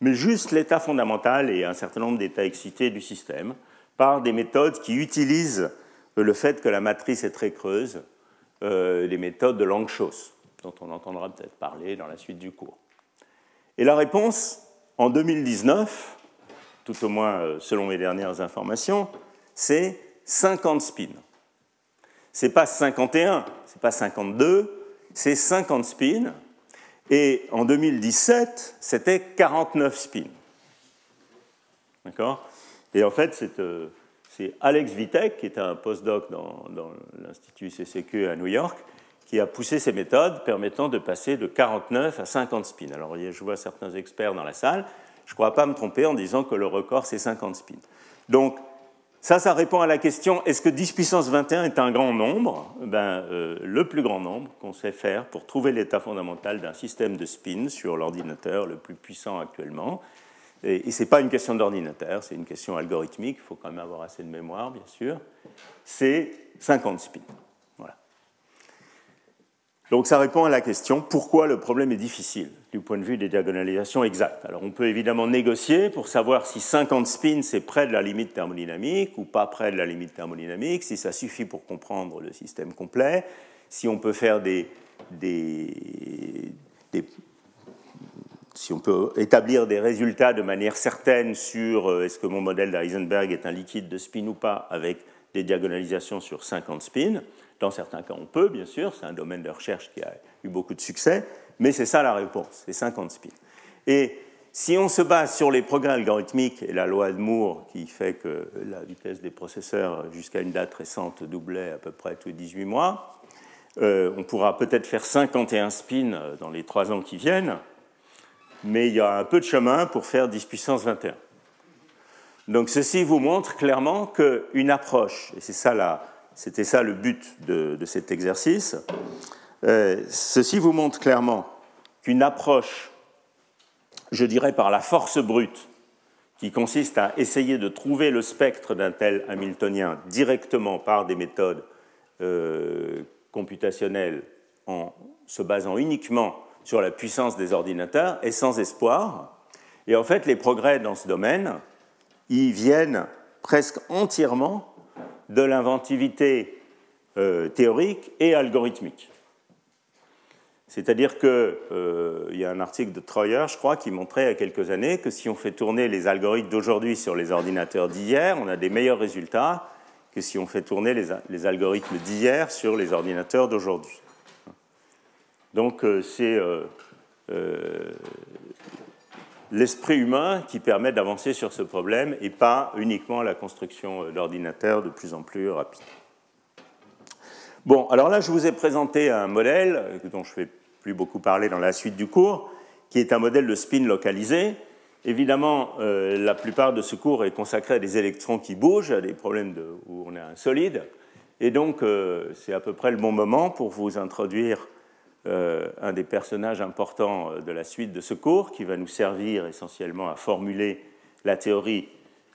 mais juste l'état fondamental et un certain nombre d'états excités du système par des méthodes qui utilisent le fait que la matrice est très creuse, euh, les méthodes de Langchos, dont on entendra peut-être parler dans la suite du cours. Et la réponse, en 2019, tout au moins euh, selon mes dernières informations, c'est 50 spins. C'est pas 51, c'est pas 52, c'est 50 spins et en 2017, c'était 49 spins. D'accord? Et en fait, euh, c'est Alex Vitek, qui est un postdoc dans, dans l'Institut CCQ à New York, qui a poussé ces méthodes permettant de passer de 49 à 50 spins. Alors je vois certains experts dans la salle, je ne crois pas me tromper en disant que le record c'est 50 spins. Donc ça, ça répond à la question est-ce que 10 puissance 21 est un grand nombre? Ben, euh, Le plus grand nombre qu'on sait faire pour trouver l'état fondamental d'un système de spin sur l'ordinateur le plus puissant actuellement. Et, ce n'est pas une question d'ordinateur, c'est une question algorithmique, il faut quand même avoir assez de mémoire, bien sûr. C'est 50 spins. Donc ça répond à la question pourquoi le problème est difficile du point de vue des diagonalisations exactes? Alors on peut évidemment négocier pour savoir si 50 spins c'est près de la limite thermodynamique ou pas près de la limite thermodynamique, si ça suffit pour comprendre le système complet, si on peut faire des, si on peut établir des résultats de manière certaine sur euh, est-ce que mon modèle d'Heisenberg est un liquide de spin ou pas avec des diagonalisations sur 50 spins. Dans certains cas, on peut, bien sûr, c'est un domaine de recherche qui a eu beaucoup de succès, mais c'est ça la réponse, c'est 50 spins. Et si on se base sur les progrès algorithmiques et la loi de Moore qui fait que la vitesse des processeurs jusqu'à une date récente doublait à peu près tous les 18 mois, euh, on pourra peut-être faire 51 spins dans les 3 ans qui viennent, mais il y a un peu de chemin pour faire 10 puissance 21. Donc ceci vous montre clairement qu'une approche, et c'est ça la, c'était ça le but de, cet exercice. Euh, ceci vous montre clairement qu'une approche, je dirais par la force brute, qui consiste à essayer de trouver le spectre d'un tel Hamiltonien directement par des méthodes euh, computationnelles en se basant uniquement sur la puissance des ordinateurs est sans espoir. Et en fait, les progrès dans ce domaine, ils viennent presque entièrement de l'inventivité euh, théorique et algorithmique. C'est-à-dire qu'il euh, y a un article de Troyer, je crois, qui montrait il y a quelques années que si on fait tourner les algorithmes d'aujourd'hui sur les ordinateurs d'hier, on a des meilleurs résultats que si on fait tourner les, algorithmes d'hier sur les ordinateurs d'aujourd'hui. Donc euh, c'est l'esprit humain qui permet d'avancer sur ce problème et pas uniquement la construction d'ordinateurs de plus en plus rapides. Bon, alors là, je vous ai présenté un modèle dont je ne vais plus beaucoup parler dans la suite du cours, qui est un modèle de spin localisé. Évidemment, euh, la plupart de ce cours est consacré à des électrons qui bougent, à des problèmes où on a un solide. Et donc, euh, c'est à peu près le bon moment pour vous introduire euh, un des personnages importants euh, de la suite de ce cours, qui va nous servir essentiellement à formuler la théorie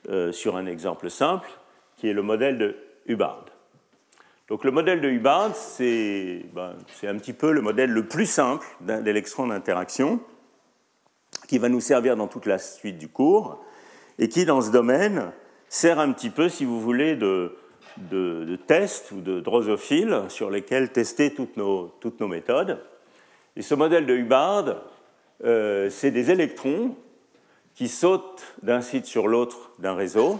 euh, sur un exemple simple, qui est le modèle de Hubbard. Donc le modèle de Hubbard, ben, c'est un petit peu le modèle le plus simple d'électron d'interaction, qui va nous servir dans toute la suite du cours, et qui, dans ce domaine, sert un petit peu, si vous voulez, de, de, tests ou de drosophiles sur lesquels tester toutes nos, toutes nos méthodes. Et ce modèle de Hubbard, euh, c'est des électrons qui sautent d'un site sur l'autre d'un réseau.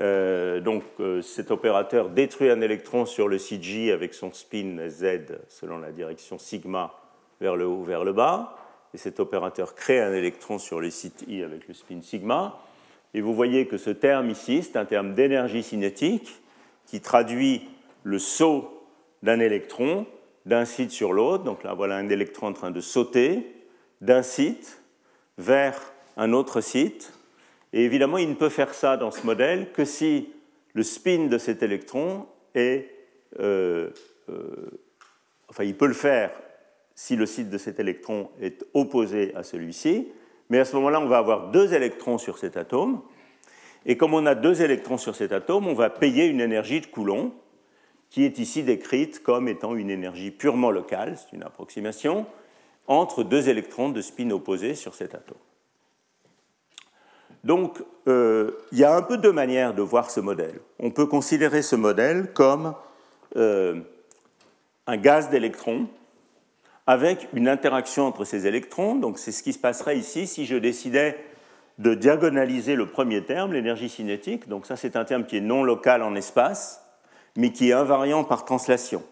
Euh, donc euh, cet opérateur détruit un électron sur le site J avec son spin Z selon la direction sigma vers le haut vers le bas. Et cet opérateur crée un électron sur le site I avec le spin sigma. Et vous voyez que ce terme ici, c'est un terme d'énergie cinétique qui traduit le saut d'un électron d'un site sur l'autre. Donc là, voilà un électron en train de sauter d'un site vers un autre site. Et évidemment, il ne peut faire ça dans ce modèle que si le spin de cet électron est... Euh, euh, enfin, il peut le faire si le site de cet électron est opposé à celui-ci, mais à ce moment-là, on va avoir deux électrons sur cet atome. Et comme on a deux électrons sur cet atome, on va payer une énergie de Coulomb, qui est ici décrite comme étant une énergie purement locale, c'est une approximation, entre deux électrons de spin opposés sur cet atome. Donc, euh, il y a un peu deux manières de voir ce modèle. On peut considérer ce modèle comme euh, un gaz d'électrons avec une interaction entre ces électrons. Donc c'est ce qui se passerait ici si je décidais de diagonaliser le premier terme, l'énergie cinétique. Donc ça c'est un terme qui est non local en espace, mais qui est invariant par translation.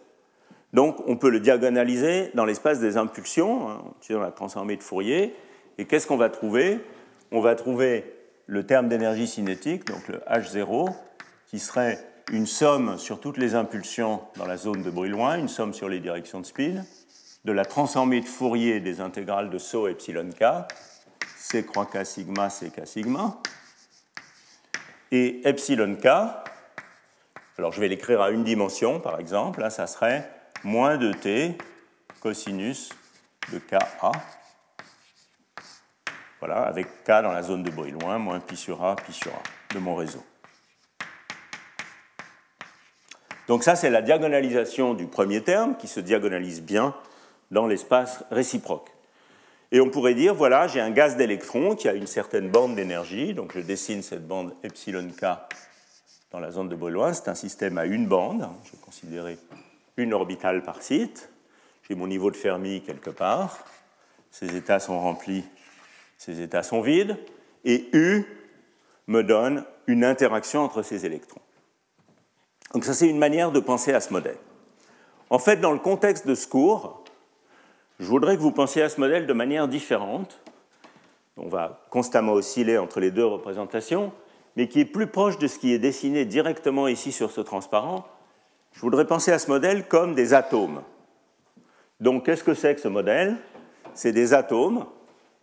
Donc on peut le diagonaliser dans l'espace des impulsions, hein, dans la transformée de Fourier. Et qu'est-ce qu'on va trouver? On va trouver le terme d'énergie cinétique, donc le H0, qui serait une somme sur toutes les impulsions dans la zone de bruit loin, une somme sur les directions de spin, de la transformée de Fourier des intégrales de SO epsilon k, C croix K sigma, C K sigma, et epsilon k, alors je vais l'écrire à une dimension par exemple, là ça serait moins de t cosinus de Ka, voilà, avec K dans la zone de loin, moins pi sur A, pi sur A de mon réseau. Donc ça, c'est la diagonalisation du premier terme qui se diagonalise bien dans l'espace réciproque. Et on pourrait dire, voilà, j'ai un gaz d'électrons qui a une certaine bande d'énergie, donc je dessine cette bande epsilon k dans la zone de bruit loin. C'est un système à une bande, je vais considérer une orbitale par site. J'ai mon niveau de Fermi quelque part, ces états sont remplis, ces états sont vides, et U me donne une interaction entre ces électrons. Donc ça, c'est une manière de penser à ce modèle. En fait, dans le contexte de ce cours, je voudrais que vous pensiez à ce modèle de manière différente. On va constamment osciller entre les deux représentations, mais qui est plus proche de ce qui est dessiné directement ici sur ce transparent. Je voudrais penser à ce modèle comme des atomes. Donc, qu'est-ce que c'est que ce modèle? C'est des atomes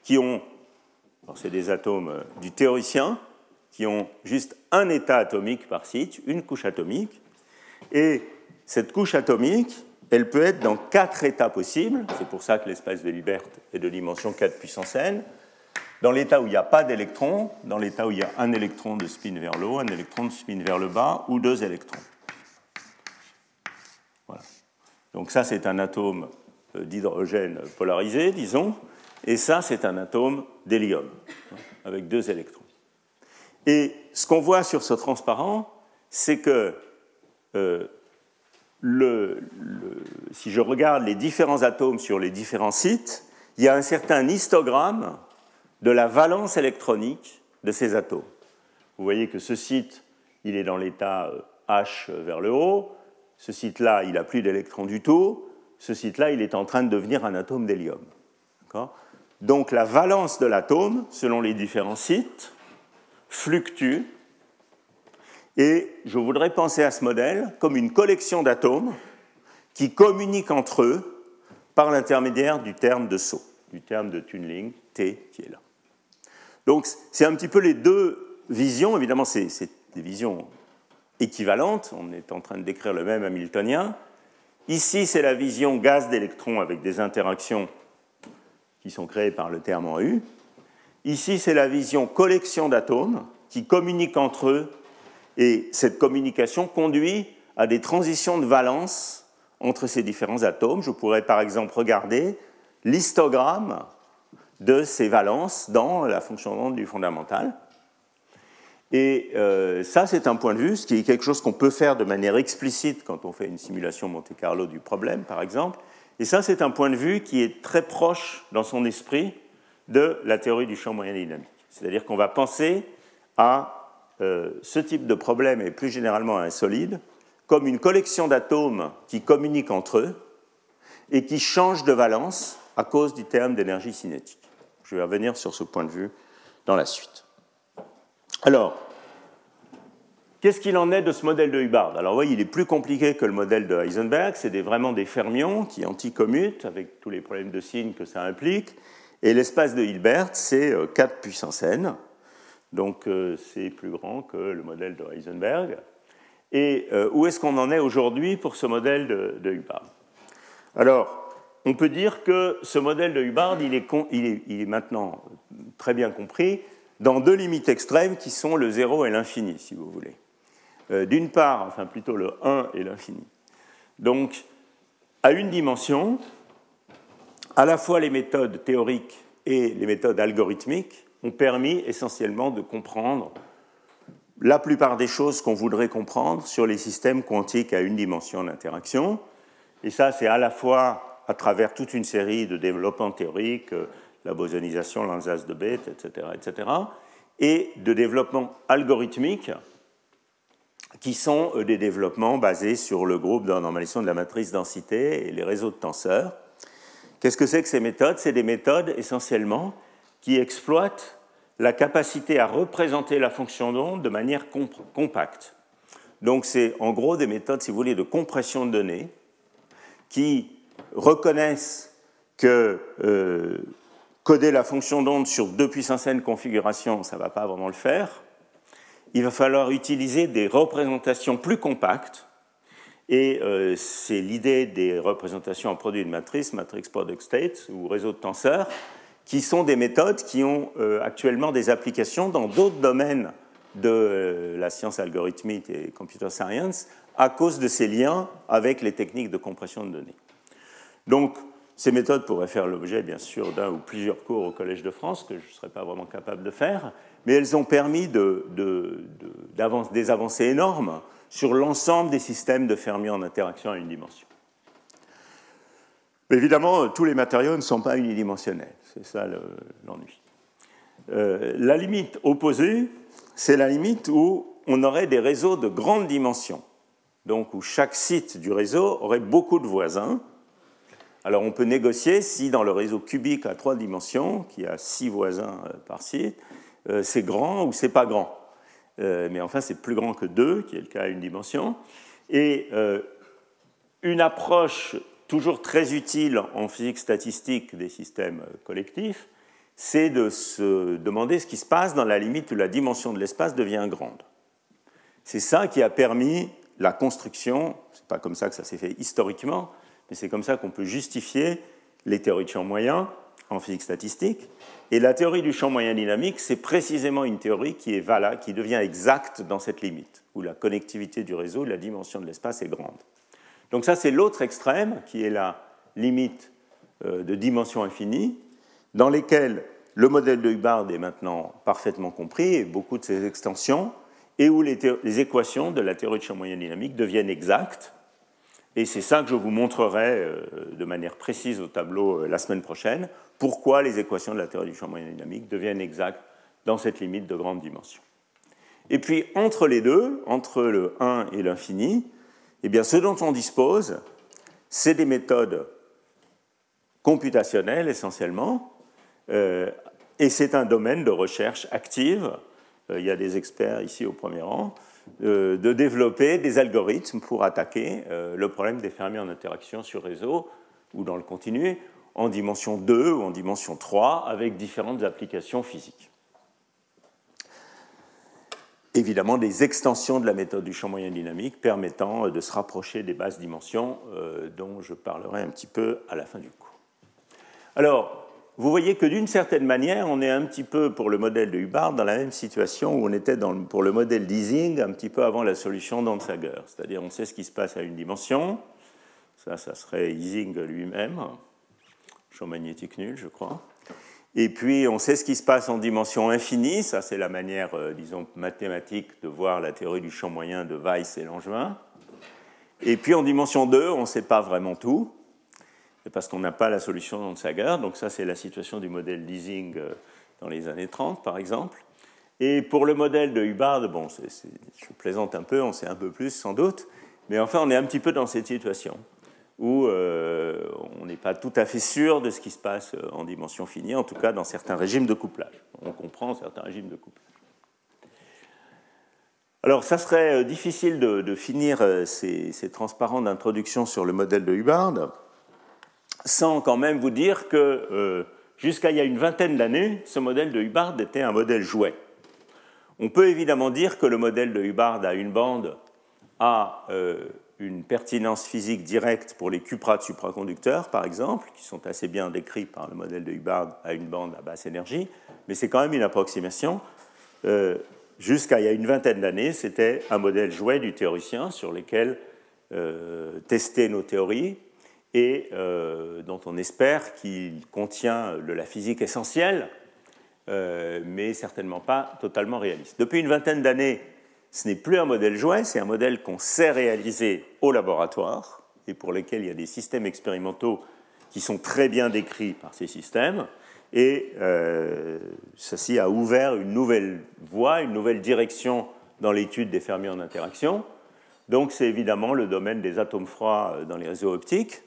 qui ont, c'est des atomes euh, du théoricien, qui ont juste un état atomique par site, une couche atomique. Et cette couche atomique, elle peut être dans quatre états possibles. C'est pour ça que l'espace de Hilbert est de dimension 4 puissance n. Dans l'état où il n'y a pas d'électrons, dans l'état où il y a un électron de spin vers le haut, un électron de spin vers le bas, ou deux électrons. Voilà. Donc ça, c'est un atome euh, d'hydrogène polarisé, disons, et ça, c'est un atome d'hélium, avec deux électrons. Et ce qu'on voit sur ce transparent, c'est que euh, si je regarde les différents atomes sur les différents sites, il y a un certain histogramme de la valence électronique de ces atomes. Vous voyez que ce site, il est dans l'état euh, H vers le haut, ce site-là, il n'a plus d'électrons du tout, ce site-là, il est en train de devenir un atome d'hélium. Donc la valence de l'atome, selon les différents sites, fluctuent et je voudrais penser à ce modèle comme une collection d'atomes qui communiquent entre eux par l'intermédiaire du terme de saut, du terme de tunneling T qui est là. Donc c'est un petit peu les deux visions, évidemment c'est des visions équivalentes, on est en train de décrire le même Hamiltonien. Ici c'est la vision gaz d'électrons avec des interactions qui sont créées par le terme en U. Ici c'est la vision collection d'atomes qui communiquent entre eux et cette communication conduit à des transitions de valence entre ces différents atomes. Je pourrais par exemple regarder l'histogramme de ces valences dans la fonction du fondamental. Et euh, ça, c'est un point de vue, ce qui est quelque chose qu'on peut faire de manière explicite quand on fait une simulation Monte Carlo du problème, par exemple. Et ça, c'est un point de vue qui est très proche dans son esprit de la théorie du champ moyen dynamique. C'est-à-dire qu'on va penser à euh, ce type de problème, et plus généralement un solide, comme une collection d'atomes qui communiquent entre eux et qui changent de valence à cause du terme d'énergie cinétique. Je vais revenir sur ce point de vue dans la suite. Alors, qu'est-ce qu'il en est de ce modèle de Hubbard? Alors, oui, il est plus compliqué que le modèle de Heisenberg. C'est vraiment des fermions qui anticommutent avec tous les problèmes de signes que ça implique. Et l'espace de Hilbert, c'est 4 euh, puissance n. Donc euh, c'est plus grand que le modèle de Heisenberg. Et euh, où est-ce qu'on en est aujourd'hui pour ce modèle de, Hubbard? Alors, on peut dire que ce modèle de Hubbard, il est, maintenant très bien compris dans deux limites extrêmes qui sont le zéro et l'infini, si vous voulez. Euh, d'une part, enfin plutôt le 1 et l'infini. Donc, à une dimension, à la fois les méthodes théoriques et les méthodes algorithmiques ont permis essentiellement de comprendre la plupart des choses qu'on voudrait comprendre sur les systèmes quantiques à une dimension d'interaction. Et ça, c'est à la fois à travers toute une série de développements théoriques, euh, la bosonisation, l'anzas de Bethe, etc., etc., et de développements algorithmiques qui sont euh, des développements basés sur le groupe de normalisation de la matrice densité et les réseaux de tenseurs. Qu'est-ce que c'est que ces méthodes? C'est des méthodes essentiellement qui exploite la capacité à représenter la fonction d'onde de manière compacte. Donc c'est en gros des méthodes, si vous voulez, de compression de données qui reconnaissent que euh, coder la fonction d'onde sur deux puissance n configurations, ça ne va pas vraiment le faire. Il va falloir utiliser des représentations plus compactes. Et euh, c'est l'idée des représentations en produit de matrice, matrix product state ou réseau de tenseurs, qui sont des méthodes qui ont euh, actuellement des applications dans d'autres domaines de la science algorithmique et computer science à cause de ces liens avec les techniques de compression de données. Donc, ces méthodes pourraient faire l'objet, bien sûr, d'un ou plusieurs cours au Collège de France, que je ne serais pas vraiment capable de faire, mais elles ont permis de, des avancées énormes sur l'ensemble des systèmes de fermions en interaction à une dimension. Évidemment, tous les matériaux ne sont pas unidimensionnels, c'est ça l'ennui. Euh, la limite opposée, c'est la limite où on aurait des réseaux de grandes dimensions, donc où chaque site du réseau aurait beaucoup de voisins, alors on peut négocier si dans le réseau cubique à trois dimensions, qui a six voisins euh, par site, euh, c'est grand ou c'est pas grand. Euh, mais enfin, c'est plus grand que deux, qui est le cas à une dimension. Et une approche toujours très utile en physique statistique des systèmes collectifs, c'est de se demander ce qui se passe dans la limite où la dimension de l'espace devient grande. C'est ça qui a permis la construction, c'est pas comme ça que ça s'est fait historiquement, mais c'est comme ça qu'on peut justifier les théories de champ moyen en physique statistique. Et la théorie du champ moyen dynamique, c'est précisément une théorie qui est valable, qui devient exacte dans cette limite, où la connectivité du réseau, la dimension de l'espace est grande. Donc ça, c'est l'autre extrême, qui est la limite euh, de dimension infinie, dans lesquelles le modèle de Hubbard est maintenant parfaitement compris, et beaucoup de ses extensions, et où les, équations de la théorie de champ moyen dynamique deviennent exactes, et c'est ça que je vous montrerai euh, de manière précise au tableau euh, la semaine prochaine, pourquoi les équations de la théorie du champ moyen dynamique deviennent exactes dans cette limite de grande dimension. Et puis entre les deux, entre le 1 et l'infini, eh bien, ce dont on dispose, c'est des méthodes computationnelles essentiellement, euh, et c'est un domaine de recherche active. il y a des experts ici au premier rang euh, de développer des algorithmes pour attaquer euh, le problème des fermiers en interaction sur réseau ou dans le continu en dimension 2 ou en dimension 3 avec différentes applications physiques. Évidemment, des extensions de la méthode du champ moyen dynamique permettant de se rapprocher des basses dimensions euh, dont je parlerai un petit peu à la fin du cours. Alors, vous voyez que d'une certaine manière, on est un petit peu pour le modèle de Hubbard dans la même situation où on était pour le modèle d'Ising un petit peu avant la solution d'Ansager. C'est-à-dire on sait ce qui se passe à une dimension, ça, ça serait Ising lui-même, champ magnétique nul, je crois. Et puis on sait ce qui se passe en dimension infinie, ça c'est la manière, euh, disons, mathématique de voir la théorie du champ moyen de Weiss et Langevin. Et puis en dimension 2, on ne sait pas vraiment tout parce qu'on n'a pas la solution dans Sagar. Donc ça, c'est la situation du modèle leasing euh, dans les années 30, par exemple. Et pour le modèle de Hubbard, bon, je plaisante un peu, on sait un peu plus sans doute, mais enfin, on est un petit peu dans cette situation où euh, on n'est pas tout à fait sûr de ce qui se passe euh, en dimension finie, en tout cas dans certains régimes de couplage. On comprend certains régimes de couplage. Alors, ça serait difficile de, finir ces, transparents d'introduction sur le modèle de Hubbard sans quand même vous dire que euh, jusqu'à il y a une vingtaine d'années, ce modèle de Hubbard était un modèle jouet. On peut évidemment dire que le modèle de Hubbard à une bande a euh, une pertinence physique directe pour les cuprates supraconducteurs, par exemple, qui sont assez bien décrits par le modèle de Hubbard à une bande à basse énergie, mais c'est quand même une approximation. Euh, jusqu'à il y a une vingtaine d'années, c'était un modèle jouet du théoricien sur lequel tester nos théories, et euh, dont on espère qu'il contient de la physique essentielle, euh, mais certainement pas totalement réaliste. Depuis une vingtaine d'années, ce n'est plus un modèle jouet, c'est un modèle qu'on sait réaliser au laboratoire et pour lequel il y a des systèmes expérimentaux qui sont très bien décrits par ces systèmes. Et euh, ceci a ouvert une nouvelle voie, une nouvelle direction dans l'étude des fermiers en interaction. Donc c'est évidemment le domaine des atomes froids dans les réseaux optiques.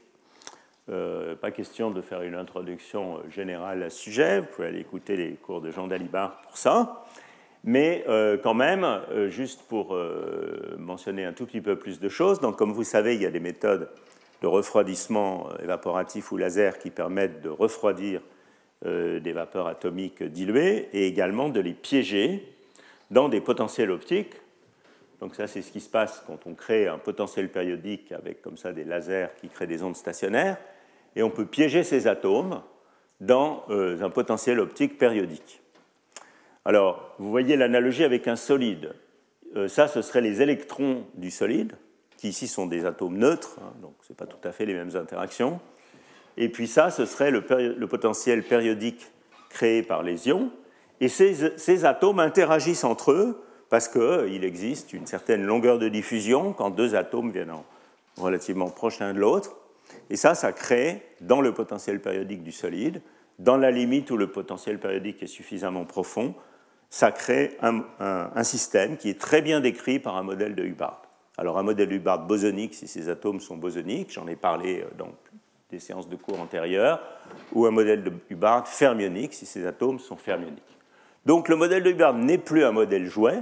Euh, pas question de faire une introduction générale à ce sujet, vous pouvez aller écouter les cours de Jean Dalibard pour ça. Mais quand même, juste pour mentionner un tout petit peu plus de choses, donc comme vous savez, il y a des méthodes de refroidissement évaporatif ou laser qui permettent de refroidir des vapeurs atomiques diluées et également de les piéger dans des potentiels optiques. Donc ça, c'est ce qui se passe quand on crée un potentiel périodique avec comme ça des lasers qui créent des ondes stationnaires, et on peut piéger ces atomes dans euh, un potentiel optique périodique. Alors, vous voyez l'analogie avec un solide. Euh, ça, ce seraient les électrons du solide, qui ici sont des atomes neutres, hein, donc ce pas tout à fait les mêmes interactions. Et puis ça, ce serait le, potentiel périodique créé par les ions, et ces, atomes interagissent entre eux parce qu'il existe une certaine longueur de diffusion quand deux atomes viennent relativement proches l'un de l'autre. Et ça, ça crée dans le potentiel périodique du solide, dans la limite où le potentiel périodique est suffisamment profond, ça crée un, système qui est très bien décrit par un modèle de Hubbard. Alors un modèle de Hubbard bosonique, si ces atomes sont bosoniques, j'en ai parlé euh, dans des séances de cours antérieures, ou un modèle de Hubbard fermionique, si ces atomes sont fermioniques. Donc le modèle de Hubbard n'est plus un modèle jouet,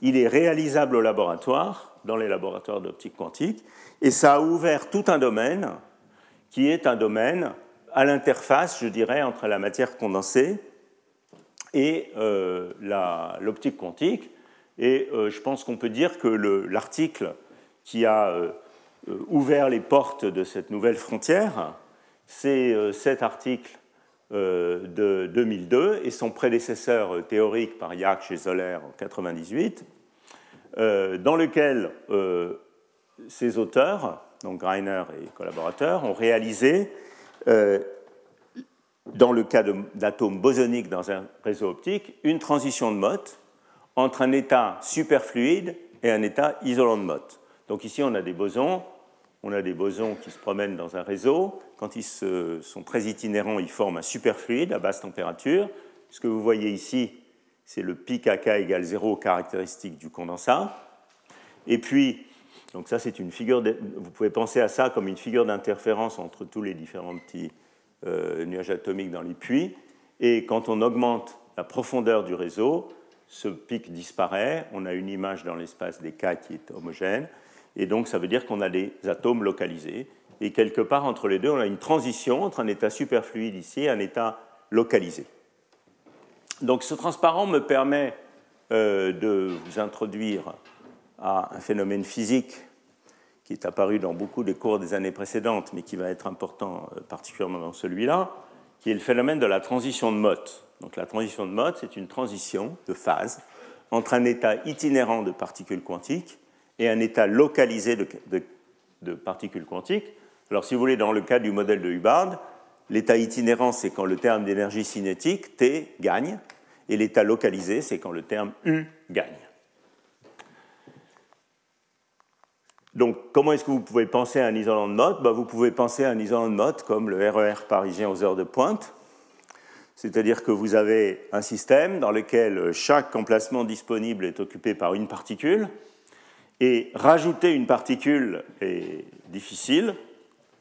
il est réalisable au laboratoire, dans les laboratoires d'optique quantique, et ça a ouvert tout un domaine qui est un domaine à l'interface, je dirais, entre la matière condensée et euh, l'optique quantique. Et euh, je pense qu'on peut dire que l'article qui a euh, ouvert les portes de cette nouvelle frontière, c'est cet article de 2002 et son prédécesseur théorique par Jacques chez Zoller en 1998, euh, dans lequel ces auteurs, donc Greiner et collaborateurs, ont réalisé, dans le cas d'atomes bosoniques dans un réseau optique, une transition de Mott entre un état superfluide et un état isolant de Mott. Donc ici, on a des bosons on a des bosons qui se promènent dans un réseau. Quand ils sont très itinérants, ils forment un superfluide à basse température. Ce que vous voyez ici, c'est le pic AK égale 0 caractéristique du condensat. Et puis, donc ça c'est une figure, vous pouvez penser à ça comme une figure d'interférence entre tous les différents petits euh, nuages atomiques dans les puits. Et quand on augmente la profondeur du réseau, ce pic disparaît, on a une image dans l'espace des cas qui est homogène, et donc, ça veut dire qu'on a des atomes localisés. Et quelque part entre les deux, on a une transition entre un état superfluide ici et un état localisé. Donc, ce transparent me permet euh, de vous introduire à un phénomène physique qui est apparu dans beaucoup des cours des années précédentes, mais qui va être important euh, particulièrement dans celui-là, qui est le phénomène de la transition de Mott. Donc la transition de Mott, c'est une transition de phase entre un état itinérant de particules quantiques et un état localisé de, particules quantiques. Alors, si vous voulez, dans le cas du modèle de Hubbard, l'état itinérant, c'est quand le terme d'énergie cinétique, T, gagne, et l'état localisé, c'est quand le terme U gagne. Donc, comment est-ce que vous pouvez penser à un isolant de Mott bah, Vous pouvez penser à un isolant de Mott comme le RER e parisien aux heures de pointe. C'est-à-dire que vous avez un système dans lequel chaque emplacement disponible est occupé par une particule, et rajouter une particule est difficile,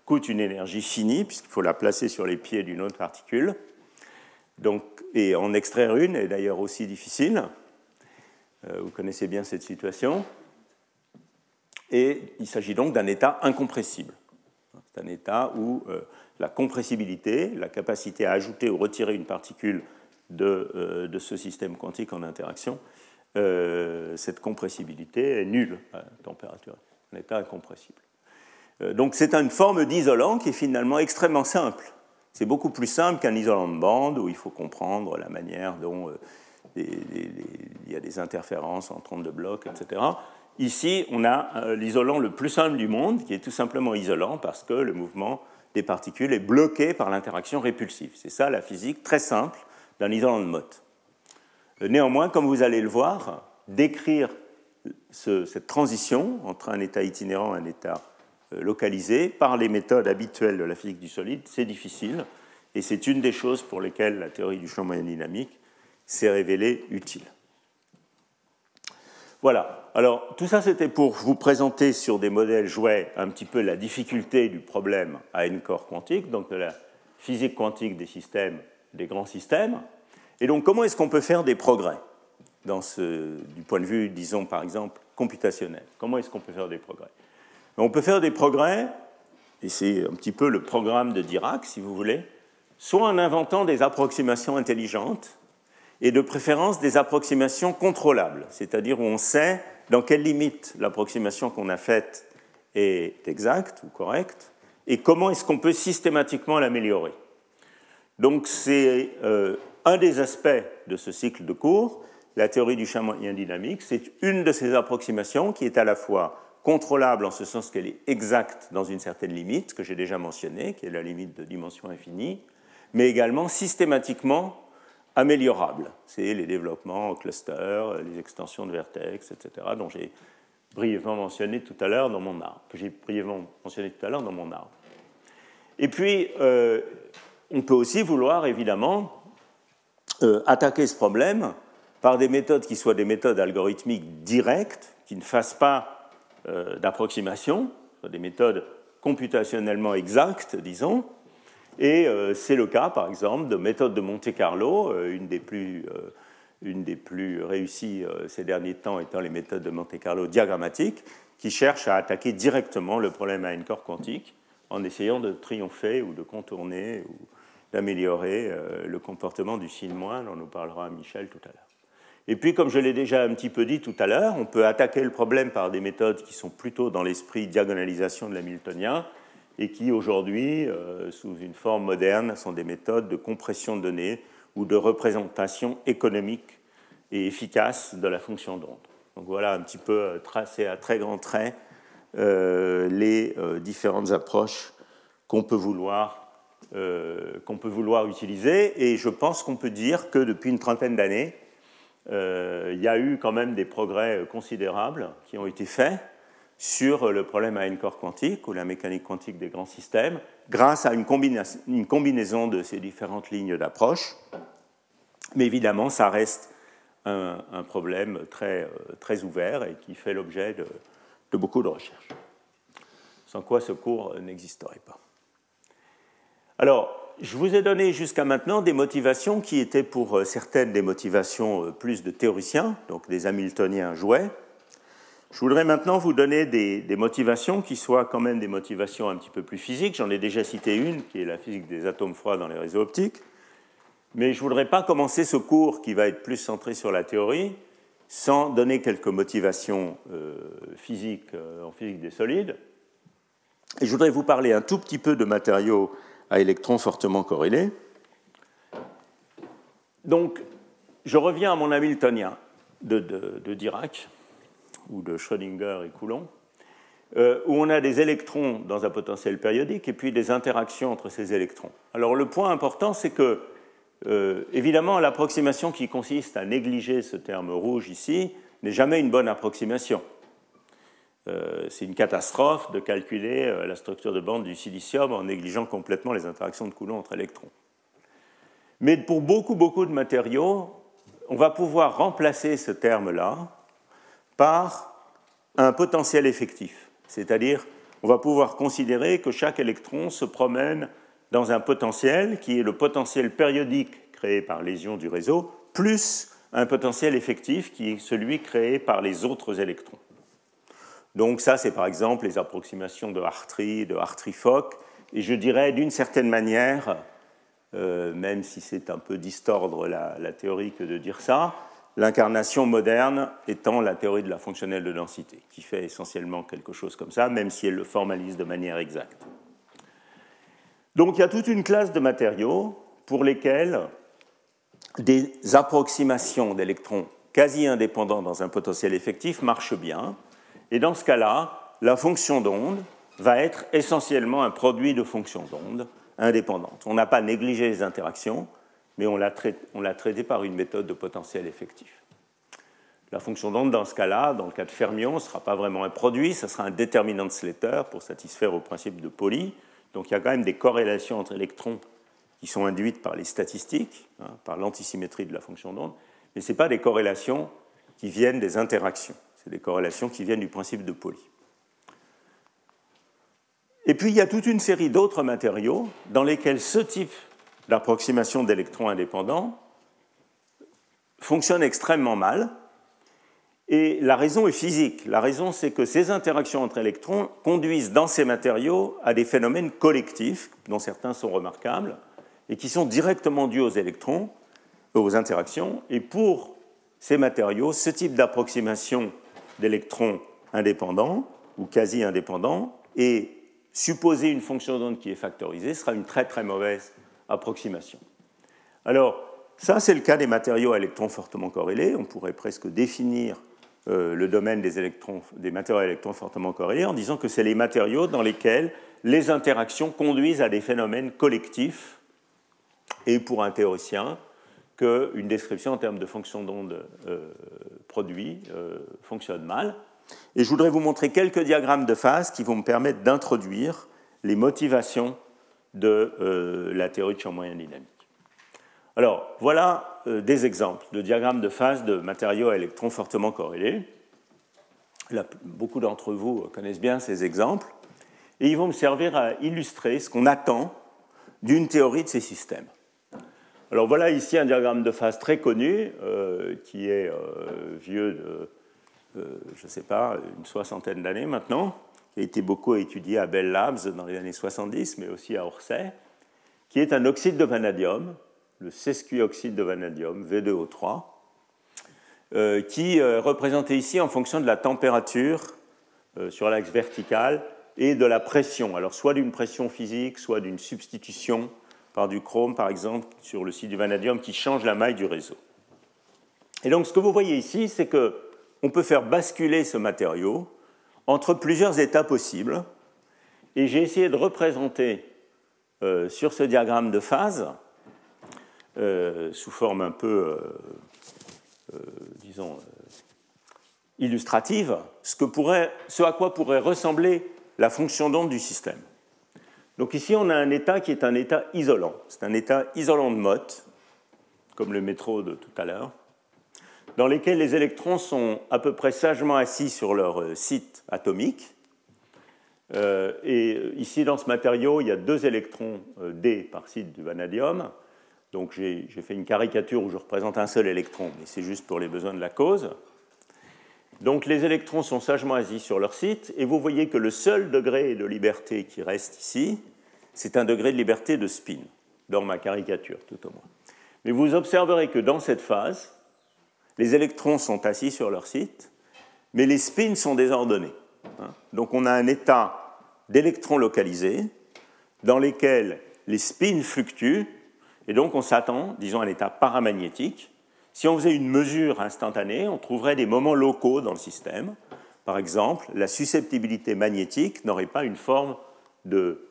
coûte une énergie finie, puisqu'il faut la placer sur les pieds d'une autre particule. Et en extraire une est d'ailleurs aussi difficile. Euh, vous connaissez bien cette situation. Et il s'agit donc d'un état incompressible. C'est un état où euh, la compressibilité, la capacité à ajouter ou retirer une particule de, euh, ce système quantique en interaction, euh, cette compressibilité est nulle à température, un état incompressible. Donc c'est une forme d'isolant qui est finalement extrêmement simple. C'est beaucoup plus simple qu'un isolant de bande où il faut comprendre la manière dont il y a des interférences entre ondes de blocs, etc. Ici, on a l'isolant le plus simple du monde, qui est tout simplement isolant parce que le mouvement des particules est bloqué par l'interaction répulsive. C'est ça la physique très simple d'un isolant de Mott. Néanmoins, comme vous allez le voir, décrire cette transition entre un état itinérant et un état euh, localisé par les méthodes habituelles de la physique du solide, c'est difficile, et c'est une des choses pour lesquelles la théorie du champ moyen dynamique s'est révélée utile. Voilà. Alors, tout ça, c'était pour vous présenter sur des modèles jouets un petit peu la difficulté du problème à n-corps quantique, donc de la physique quantique des systèmes, des grands systèmes. Et donc, comment est-ce qu'on peut faire des progrès du point de vue, disons par exemple, computationnel? Comment est-ce qu'on peut faire des progrès? On peut faire des progrès, et c'est un petit peu le programme de Dirac, si vous voulez, soit en inventant des approximations intelligentes, et de préférence des approximations contrôlables, c'est-à-dire où on sait dans quelle limite l'approximation qu'on a faite est exacte ou correcte, et comment est-ce qu'on peut systématiquement l'améliorer. Donc c'est euh, un des aspects de ce cycle de cours, la théorie du champ moyen dynamique, c'est une de ces approximations qui est à la fois contrôlable en ce sens qu'elle est exacte dans une certaine limite, que j'ai déjà mentionnée, qui est la limite de dimension infinie, mais également systématiquement améliorable. C'est les développements en cluster, les extensions de vertex, etc., dont j'ai brièvement mentionné tout à l'heure dans mon arbre, j'ai brièvement mentionné tout à l'heure dans mon arbre. Et puis, euh, on peut aussi vouloir, évidemment, euh, attaquer ce problème par des méthodes qui soient des méthodes algorithmiques directes, qui ne fassent pas euh, d'approximation, des méthodes computationnellement exactes, disons. Et euh, c'est le cas, par exemple, de méthodes de Monte-Carlo, euh, une, des plus, une des plus réussies ces derniers temps étant les méthodes de Monte-Carlo diagrammatiques, qui cherchent à attaquer directement le problème à un corps quantique en essayant de triompher ou de contourner ou d'améliorer le comportement du signe dont nous parlera Michel tout à l'heure. Et puis, comme je l'ai déjà un petit peu dit tout à l'heure, on peut attaquer le problème par des méthodes qui sont plutôt dans l'esprit diagonalisation de l'hamiltonien et qui, aujourd'hui, euh, sous une forme moderne, sont des méthodes de compression de données ou de représentation économique et efficace de la fonction d'onde. Donc voilà un petit peu euh, tracé à très grands traits euh, les différentes approches qu'on peut peut vouloir utiliser. Et je pense qu'on peut dire que depuis une trentaine d'années, il y a eu quand même des progrès considérables qui ont été faits sur le problème à n-corps quantique ou la mécanique quantique des grands systèmes grâce à une, combinaison de ces différentes lignes d'approche. Mais évidemment, ça reste un, problème très, euh, très, ouvert et qui fait l'objet de, de beaucoup de recherches, sans quoi ce cours n'existerait pas. Alors, je vous ai donné jusqu'à maintenant des motivations qui étaient pour euh, certaines des motivations euh, plus de théoriciens, donc des Hamiltoniens jouets. Je voudrais maintenant vous donner des, motivations qui soient quand même des motivations un petit peu plus physiques. J'en ai déjà cité une, qui est la physique des atomes froids dans les réseaux optiques. Mais je ne voudrais pas commencer ce cours qui va être plus centré sur la théorie sans donner quelques motivations euh, physiques en physique des solides. Et je voudrais vous parler un tout petit peu de matériaux à électrons fortement corrélés. Donc, je reviens à mon Hamiltonien de, Dirac, ou de Schrödinger et Coulomb, euh, où on a des électrons dans un potentiel périodique et puis des interactions entre ces électrons. Alors, le point important, c'est que, euh, évidemment, l'approximation qui consiste à négliger ce terme rouge ici n'est jamais une bonne approximation. Euh, c'est une catastrophe de calculer la structure de bande du silicium en négligeant complètement les interactions de Coulomb entre électrons. Mais pour beaucoup, beaucoup de matériaux, on va pouvoir remplacer ce terme-là par un potentiel effectif. C'est-à-dire, on va pouvoir considérer que chaque électron se promène dans un potentiel qui est le potentiel périodique créé par les ions du réseau, plus un potentiel effectif qui est celui créé par les autres électrons. Donc ça, c'est par exemple les approximations de Hartree, de Hartree-Fock, et je dirais d'une certaine manière, euh, même si c'est un peu distordre la, théorie que de dire ça, l'incarnation moderne étant la théorie de la fonctionnelle de densité, qui fait essentiellement quelque chose comme ça, même si elle le formalise de manière exacte. Donc il y a toute une classe de matériaux pour lesquels des approximations d'électrons quasi indépendants dans un potentiel effectif marchent bien, et dans ce cas-là, la fonction d'onde va être essentiellement un produit de fonction d'onde indépendante. On n'a pas négligé les interactions, mais on l'a traité, par une méthode de potentiel effectif. La fonction d'onde, dans ce cas-là, dans le cas de fermion, ne sera pas vraiment un produit, ce sera un déterminant de Slater pour satisfaire au principe de Pauli. Donc il y a quand même des corrélations entre électrons qui sont induites par les statistiques, hein, par l'antisymétrie de la fonction d'onde, mais ce pas des corrélations qui viennent des interactions. C'est des corrélations qui viennent du principe de Pauli. Et puis il y a toute une série d'autres matériaux dans lesquels ce type d'approximation d'électrons indépendants fonctionnent extrêmement mal. Et la raison est physique. La raison, c'est que ces interactions entre électrons conduisent dans ces matériaux à des phénomènes collectifs, dont certains sont remarquables, et qui sont directement dus aux électrons, aux interactions. Et pour ces matériaux, ce type d'approximation d'électrons indépendants ou quasi indépendants et supposer une fonction d'onde qui est factorisée sera une très très mauvaise approximation. Alors, ça, c'est le cas des matériaux à électrons fortement corrélés. On pourrait presque définir euh, le domaine des, matériaux à électrons fortement corrélés en disant que c'est les matériaux dans lesquels les interactions conduisent à des phénomènes collectifs et pour un théoricien qu'une description en termes de fonction d'onde euh, produit euh, fonctionne mal. Et je voudrais vous montrer quelques diagrammes de phase qui vont me permettre d'introduire les motivations de la théorie de champ moyen dynamique. Alors, voilà euh, des exemples de diagrammes de phase de matériaux à électrons fortement corrélés. beaucoup d'entre vous connaissent bien ces exemples. Et ils vont me servir à illustrer ce qu'on attend d'une théorie de ces systèmes. Alors voilà ici un diagramme de phase très connu, euh, qui est euh, vieux de, je ne sais pas, une soixantaine d'années maintenant, qui a été beaucoup étudié à Bell Labs dans les années 70, mais aussi à Orsay, qui est un oxyde de vanadium le sesquioxyde de vanadium, V2O3, euh, qui est euh, représenté ici en fonction de la température euh, sur l'axe vertical et de la pression. Alors soit d'une pression physique, soit d'une substitution par du chrome, par exemple, sur le site du vanadium, qui change la maille du réseau. Et donc ce que vous voyez ici, c'est qu'on peut faire basculer ce matériau entre plusieurs états possibles. Et j'ai essayé de représenter sur ce diagramme de phase euh, sous forme un peu, euh, euh, disons, illustrative, ce à quoi pourrait ressembler la fonction d'onde du système. Donc ici, on a un état qui est un état isolant. C'est un état isolant de Mott, comme le métro de tout à l'heure, dans lequel les électrons sont à peu près sagement assis sur leur site atomique. et ici, dans ce matériau, il y a deux électrons D par site du vanadium. Donc j'ai fait une caricature où je représente un seul électron, mais c'est juste pour les besoins de la cause. Donc les électrons sont sagement assis sur leur site, et vous voyez que le seul degré de liberté qui reste ici, c'est un degré de liberté de spin, dans ma caricature tout au moins. Mais vous observerez que dans cette phase, les électrons sont assis sur leur site, mais les spins sont désordonnés. Hein. Donc on a un état d'électrons localisés dans lesquels les spins fluctuent et donc on s'attend, disons, à un état paramagnétique. Si on faisait une mesure instantanée, on trouverait des moments locaux dans le système. Par exemple, la susceptibilité magnétique n'aurait pas une forme de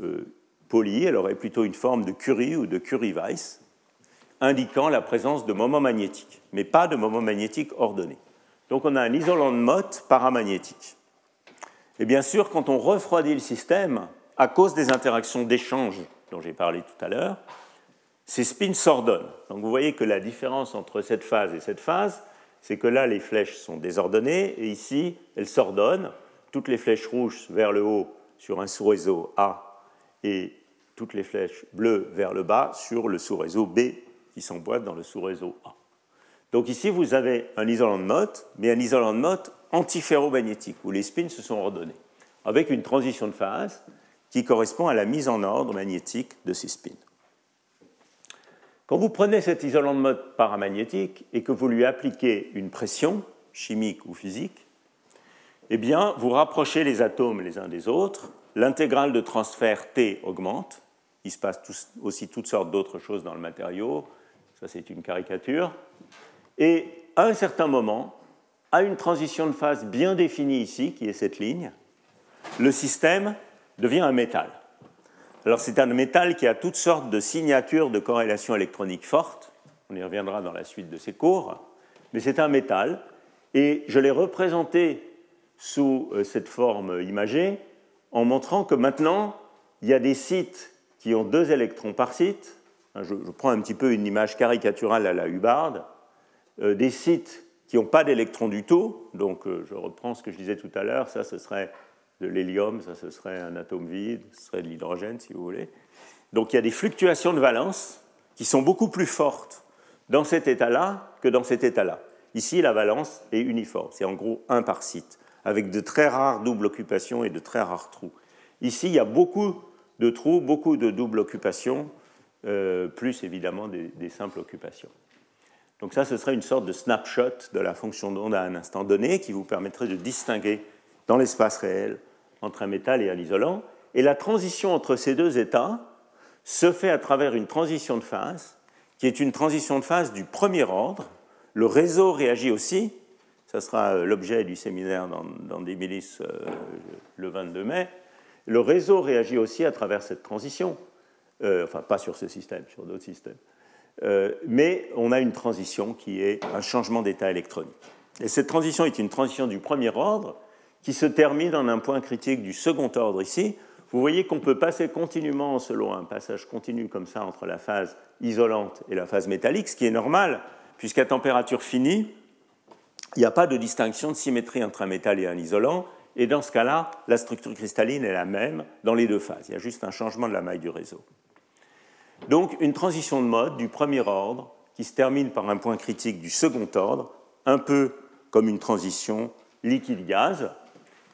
euh, poli, elle aurait plutôt une forme de Curie ou de Curie-Weiss, indiquant la présence de moments magnétiques, mais pas de moments magnétiques ordonnés. Donc on a un isolant de Mott paramagnétique. Et bien sûr, quand on refroidit le système, à cause des interactions d'échange dont j'ai parlé tout à l'heure, ces spins s'ordonnent. Donc vous voyez que la différence entre cette phase et cette phase, c'est que là, les flèches sont désordonnées, et ici, elles s'ordonnent. Toutes les flèches rouges vers le haut sur un sous-réseau A, et toutes les flèches bleues vers le bas sur le sous-réseau B, qui s'emboîte dans le sous-réseau A. Donc ici, vous avez un isolant de Mott, mais un isolant de Mott antiferromagnétique, où les spins se sont ordonnés, avec une transition de phase qui correspond à la mise en ordre magnétique de ces spins. Quand vous prenez cet isolant de Mott paramagnétique et que vous lui appliquez une pression, chimique ou physique, eh bien, vous rapprochez les atomes les uns des autres, l'intégrale de transfert T augmente, il se passe aussi toutes sortes d'autres choses dans le matériau, ça c'est une caricature, et à un certain moment, à une transition de phase bien définie ici, qui est cette ligne, le système devient un métal. Alors c'est un métal qui a toutes sortes de signatures de corrélation électronique fortes, on y reviendra dans la suite de ces cours, mais c'est un métal, et je l'ai représenté sous euh, cette forme imagée en montrant que maintenant, il y a des sites qui ont deux électrons par site, je, prends un petit peu une image caricaturale à la Hubbard, euh, des sites qui n'ont pas d'électrons du tout, donc euh, je reprends ce que je disais tout à l'heure, ça ce serait de l'hélium, ça ce serait un atome vide, ce serait de l'hydrogène si vous voulez. Donc il y a des fluctuations de valence qui sont beaucoup plus fortes dans cet état-là que dans cet état-là. Ici, la valence est uniforme, c'est en gros un par site, avec de très rares doubles occupations et de très rares trous. Ici, il y a beaucoup de trous, beaucoup de doubles occupations, euh, plus évidemment des, simples occupations. Donc ça, ce serait une sorte de snapshot de la fonction d'onde à un instant donné qui vous permettrait de distinguer dans l'espace réel entre un métal et un isolant. Et la transition entre ces deux états se fait à travers une transition de phase, qui est une transition de phase du premier ordre. Le réseau réagit aussi, ça sera euh, l'objet du séminaire dans, des milices euh, le 22 mai. Le réseau réagit aussi à travers cette transition, euh, enfin pas sur ce système, sur d'autres systèmes. mais on a une transition qui est un changement d'état électronique. Et cette transition est une transition du premier ordre qui se termine en un point critique du second ordre ici. Vous voyez qu'on peut passer continuellement selon un passage continu comme ça entre la phase isolante et la phase métallique, ce qui est normal, puisqu'à température finie, il n'y a pas de distinction de symétrie entre un métal et un isolant, et dans ce cas-là, la structure cristalline est la même dans les deux phases. Il y a juste un changement de la maille du réseau. Donc une transition de mode du premier ordre qui se termine par un point critique du second ordre, un peu comme une transition liquide-gaz,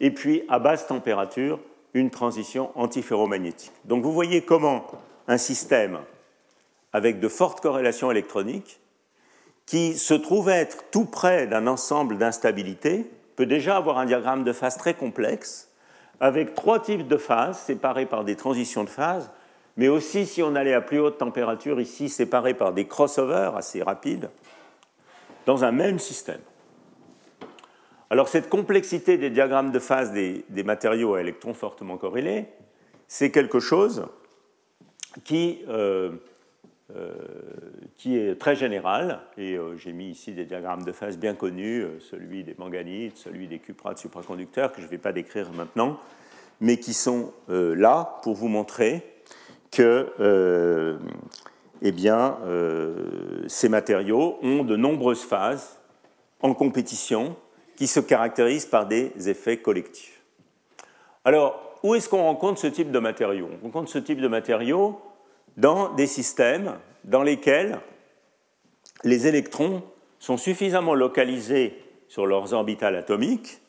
et puis à basse température, une transition antiferromagnétique. Donc vous voyez comment un système avec de fortes corrélations électroniques, qui se trouve être tout près d'un ensemble d'instabilité, peut déjà avoir un diagramme de phase très complexe, avec trois types de phases séparées par des transitions de phase, mais aussi, si on allait à plus haute température, ici séparées par des crossovers assez rapides, dans un même système. Alors cette complexité des diagrammes de phase des, matériaux à électrons fortement corrélés, c'est quelque chose qui, euh, euh, est très général, et euh, j'ai mis ici des diagrammes de phase bien connus, celui des manganites, celui des cuprates supraconducteurs, que je ne vais pas décrire maintenant, mais qui sont là pour vous montrer que eh bien, ces matériaux ont de nombreuses phases en compétition qui se caractérisent par des effets collectifs. Alors, où est-ce qu'on rencontre ce type de matériaux? On rencontre ce type de matériaux dans des systèmes dans lesquels les électrons sont suffisamment localisés sur leurs orbitales atomiques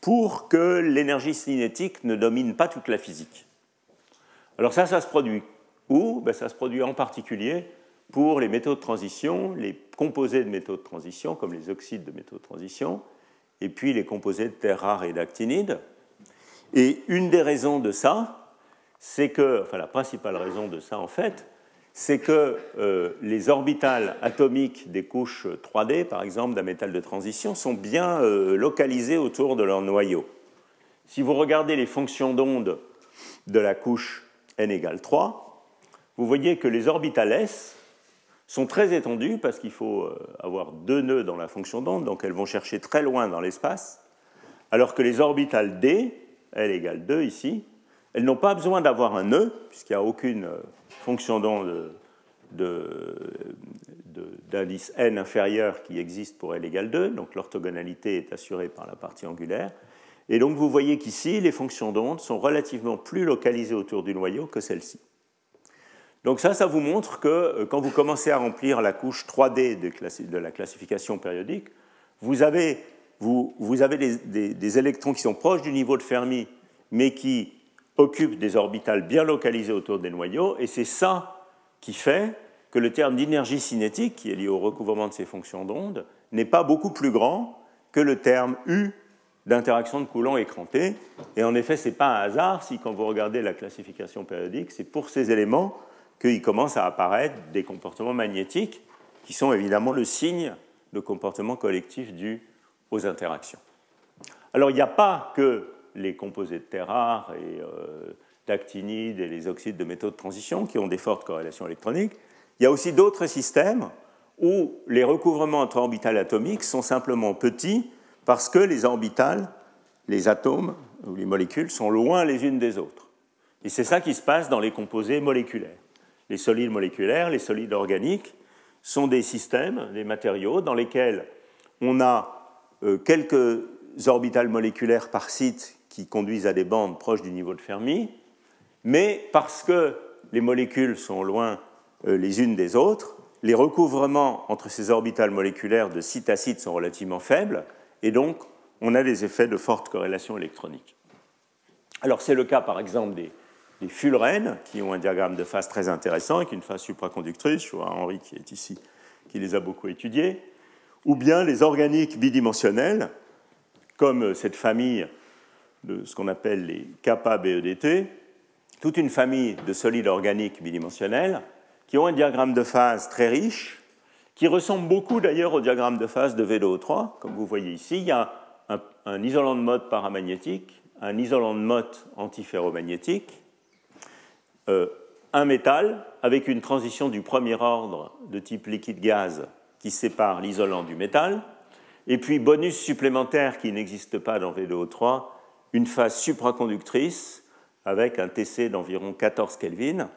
pour que l'énergie cinétique ne domine pas toute la physique. Alors ça, ça se produit où? Ben, Ça se produit en particulier pour les métaux de transition, les composés de métaux de transition, comme les oxydes de métaux de transition, et puis les composés de terres rares et d'actinides. Et une des raisons de ça, c'est que, enfin la principale raison de ça en fait, c'est que euh, les orbitales atomiques des couches 3D, par exemple d'un métal de transition, sont bien euh, localisées autour de leur noyau. Si vous regardez les fonctions d'onde de la couche n égale 3, vous voyez que les orbitales s sont très étendues parce qu'il faut euh, avoir deux nœuds dans la fonction d'onde, donc elles vont chercher très loin dans l'espace, alors que les orbitales d, L égale 2 ici, elles n'ont pas besoin d'avoir un nœud, puisqu'il n'y a aucune euh, fonction d'onde d'indice n inférieur qui existe pour L égale 2, donc l'orthogonalité est assurée par la partie angulaire. Et donc vous voyez qu'ici, les fonctions d'onde sont relativement plus localisées autour du noyau que celles-ci. Donc ça, ça vous montre que euh, quand vous commencez à remplir la couche 3D de, la classification périodique, vous avez, des, électrons qui sont proches du niveau de Fermi, mais qui occupent des orbitales bien localisées autour des noyaux, et c'est ça qui fait que le terme d'énergie cinétique, qui est lié au recouvrement de ces fonctions d'onde, n'est pas beaucoup plus grand que le terme U d'interaction de Coulomb écranté. Et en effet, ce n'est pas un hasard si, quand vous regardez la classification périodique, c'est pour ces éléments qu'il commence à apparaître des comportements magnétiques qui sont évidemment le signe de comportements collectifs dus aux interactions. Alors il n'y a pas que les composés de terres rares et euh, d'actinides et les oxydes de métaux de transition qui ont des fortes corrélations électroniques. Il y a aussi d'autres systèmes où les recouvrements entre orbitales atomiques sont simplement petits parce que les orbitales, les atomes ou les molécules sont loin les unes des autres. Et c'est ça qui se passe dans les composés moléculaires les solides moléculaires, les solides organiques, sont des systèmes, des matériaux dans lesquels on a euh, quelques orbitales moléculaires par site qui conduisent à des bandes proches du niveau de Fermi, mais parce que les molécules sont loin euh, les unes des autres, les recouvrements entre ces orbitales moléculaires de site à site sont relativement faibles, et donc on a des effets de forte corrélation électronique. Alors c'est le cas par exemple des, des qui ont un diagramme de phase très intéressant, avec une phase supraconductrice, je vois Henri qui est ici, qui les a beaucoup étudiés, ou bien les organiques bidimensionnels, comme cette famille de ce qu'on appelle les kappa BEDT, toute une famille de solides organiques bidimensionnels qui ont un diagramme de phase très riche, qui ressemble beaucoup d'ailleurs au diagramme de phase de V2O3. Comme vous voyez ici, il y a un, isolant de mode paramagnétique, un isolant de mode antiferromagnétique, euh, un métal avec une transition du premier ordre de type liquide-gaz qui sépare l'isolant du métal, et puis bonus supplémentaire qui n'existe pas dans V2O3, une phase supraconductrice avec un TC d'environ 14 Kelvin,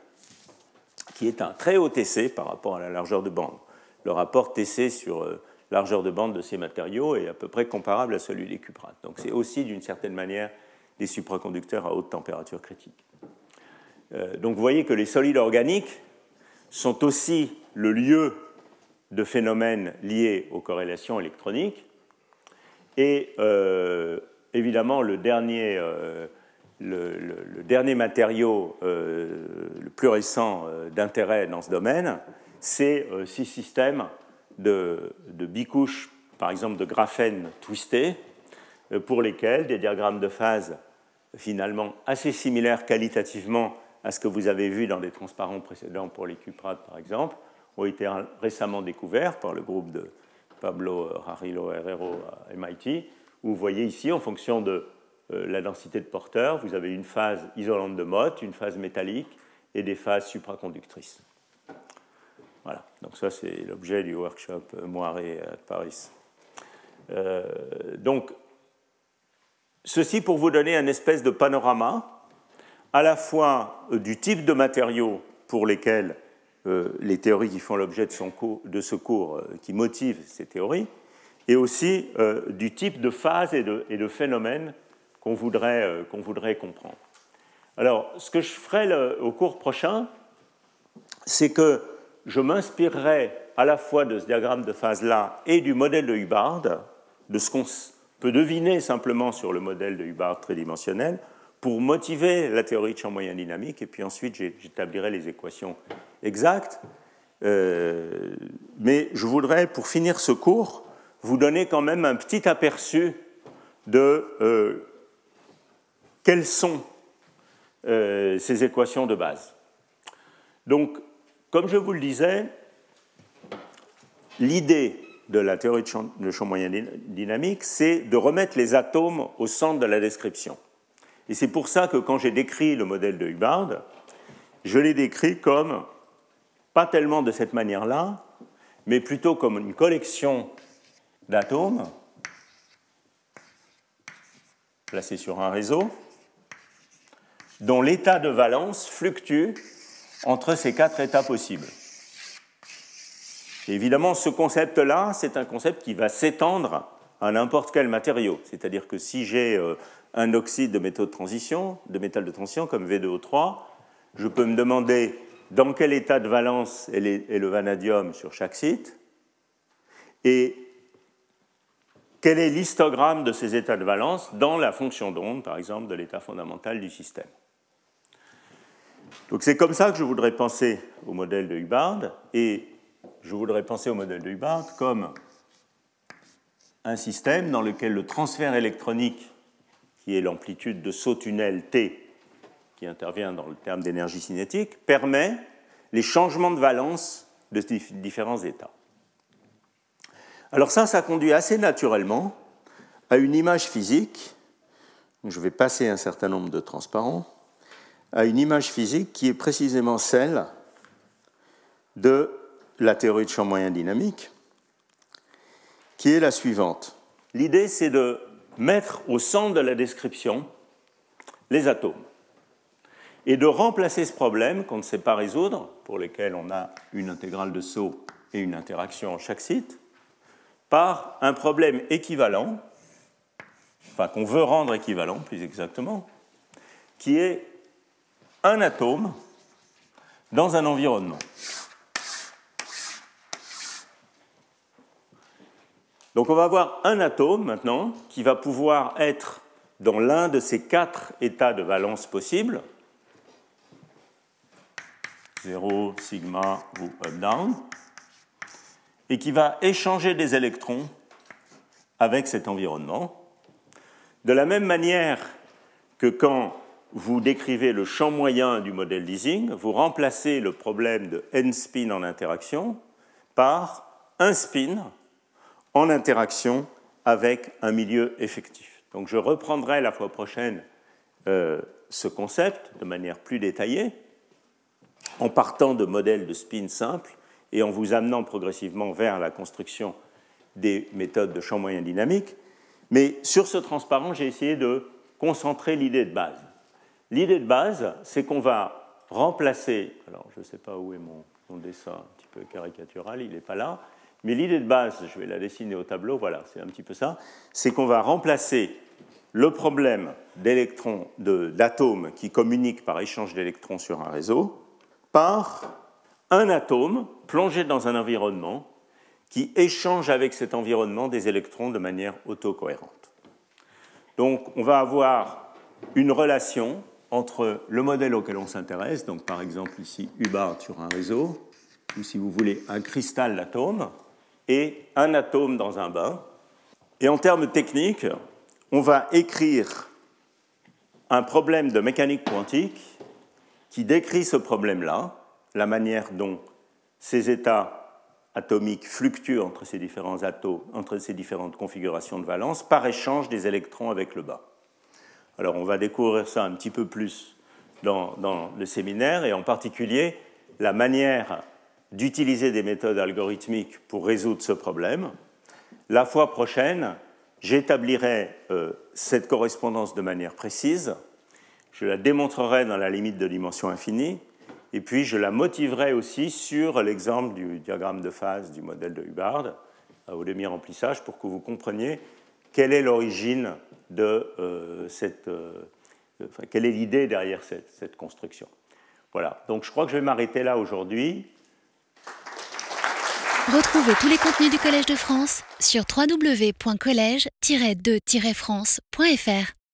qui est un très haut TC par rapport à la largeur de bande. Le rapport TC sur euh, largeur de bande de ces matériaux est à peu près comparable à celui des cuprates. Donc c'est aussi d'une certaine manière des supraconducteurs à haute température critique. Euh, donc vous voyez que les solides organiques sont aussi le lieu de phénomènes liés aux corrélations électroniques. Et euh, évidemment, le dernier, le, dernier matériau le plus récent d'intérêt dans ce domaine, c'est six systèmes de, de bicouches, par exemple de graphène twisté, pour lesquels des diagrammes de phase finalement assez similaires qualitativement à ce que vous avez vu dans des transparents précédents pour les cuprates, par exemple, ont été récemment découverts par le groupe de Pablo Rarillo Herrero à MIT, où vous voyez ici, en fonction de euh, la densité de porteurs, vous avez une phase isolante de Mott, une phase métallique et des phases supraconductrices. Voilà, donc ça c'est l'objet du workshop Moiré à Paris. Euh, donc, ceci pour vous donner un espèce de panorama à la fois euh, du type de matériaux pour lesquels euh, les théories qui font l'objet de, ce cours, qui motivent ces théories, et aussi du type de phase et de, et phénomènes qu'on voudrait, qu'on voudrait, comprendre. Alors, ce que je ferai au cours prochain, c'est que je m'inspirerai à la fois de ce diagramme de phase-là et du modèle de Hubbard, de ce qu'on peut deviner simplement sur le modèle de Hubbard tridimensionnel, pour motiver la théorie de champ moyen dynamique, et puis ensuite j'établirai les équations exactes. Euh, mais je voudrais, pour finir ce cours, vous donner quand même un petit aperçu de euh, quelles sont euh, ces équations de base. Donc, comme je vous le disais, l'idée de la théorie de champ, moyen dynamique, c'est de remettre les atomes au centre de la description. Et c'est pour ça que quand j'ai décrit le modèle de Hubbard, je l'ai décrit comme, pas tellement de cette manière-là, mais plutôt comme une collection d'atomes placés sur un réseau, dont l'état de valence fluctue entre ces quatre états possibles. évidemment, ce concept-là, c'est un concept qui va s'étendre à n'importe quel matériau. C'est-à-dire que si j'ai euh, un oxyde de métaux de transition, de métal de transition comme V2O3, je peux me demander dans quel état de valence est le vanadium sur chaque site et quel est l'histogramme de ces états de valence dans la fonction d'onde, par exemple, de l'état fondamental du système. Donc c'est comme ça que je voudrais penser au modèle de Hubbard, et je voudrais penser au modèle de Hubbard comme un système dans lequel le transfert électronique qui est l'amplitude de saut tunnel T, qui intervient dans le terme d'énergie cinétique, permet les changements de valence de différents états. Alors ça, ça conduit assez naturellement à une image physique, je vais passer un certain nombre de transparents, à une image physique qui est précisément celle de la théorie de champ moyen dynamique, qui est la suivante. L'idée, c'est de mettre au centre de la description les atomes et de remplacer ce problème qu'on ne sait pas résoudre, pour lequel on a une intégrale de saut et une interaction en chaque site, par un problème équivalent, enfin qu'on veut rendre équivalent plus exactement, qui est un atome dans un environnement. Donc on va avoir un atome maintenant qui va pouvoir être dans l'un de ces quatre états de valence possibles, 0, sigma ou up-down, et qui va échanger des électrons avec cet environnement. De la même manière que quand vous décrivez le champ moyen du modèle Ising, vous remplacez le problème de n spin en interaction par un spin en interaction avec un milieu effectif. Donc je reprendrai la fois prochaine euh, ce concept de manière plus détaillée, en partant de modèles de spin simples et en vous amenant progressivement vers la construction des méthodes de champ moyen dynamique. Mais sur ce transparent, j'ai essayé de concentrer l'idée de base. L'idée de base, c'est qu'on va remplacer, alors je ne sais pas où est mon, dessin un petit peu caricatural, il n'est pas là, mais l'idée de base, je vais la dessiner au tableau, voilà, c'est un petit peu ça, c'est qu'on va remplacer le problème d'électrons, d'atomes qui communiquent par échange d'électrons sur un réseau par un atome plongé dans un environnement qui échange avec cet environnement des électrons de manière autocohérente. Donc on va avoir une relation entre le modèle auquel on s'intéresse, donc par exemple ici Hubbard sur un réseau, ou si vous voulez un cristal d'atomes, et un atome dans un bain. Et en termes techniques, on va écrire un problème de mécanique quantique qui décrit ce problème-là, la manière dont ces états atomiques fluctuent entre ces différents atomes, entre ces différentes configurations de valence par échange des électrons avec le bas. Alors on va découvrir ça un petit peu plus dans, le séminaire et en particulier la manière d'utiliser des méthodes algorithmiques pour résoudre ce problème. La fois prochaine, j'établirai euh, cette correspondance de manière précise, je la démontrerai dans la limite de dimension infinie, et puis je la motiverai aussi sur l'exemple du diagramme de phase du modèle de Hubbard au demi-remplissage pour que vous compreniez quelle est l'origine de euh, cette. Euh, enfin, quelle est l'idée derrière cette, cette construction. Voilà, donc je crois que je vais m'arrêter là aujourd'hui. Retrouvez tous les contenus du Collège de France sur www.colège-2-france.fr.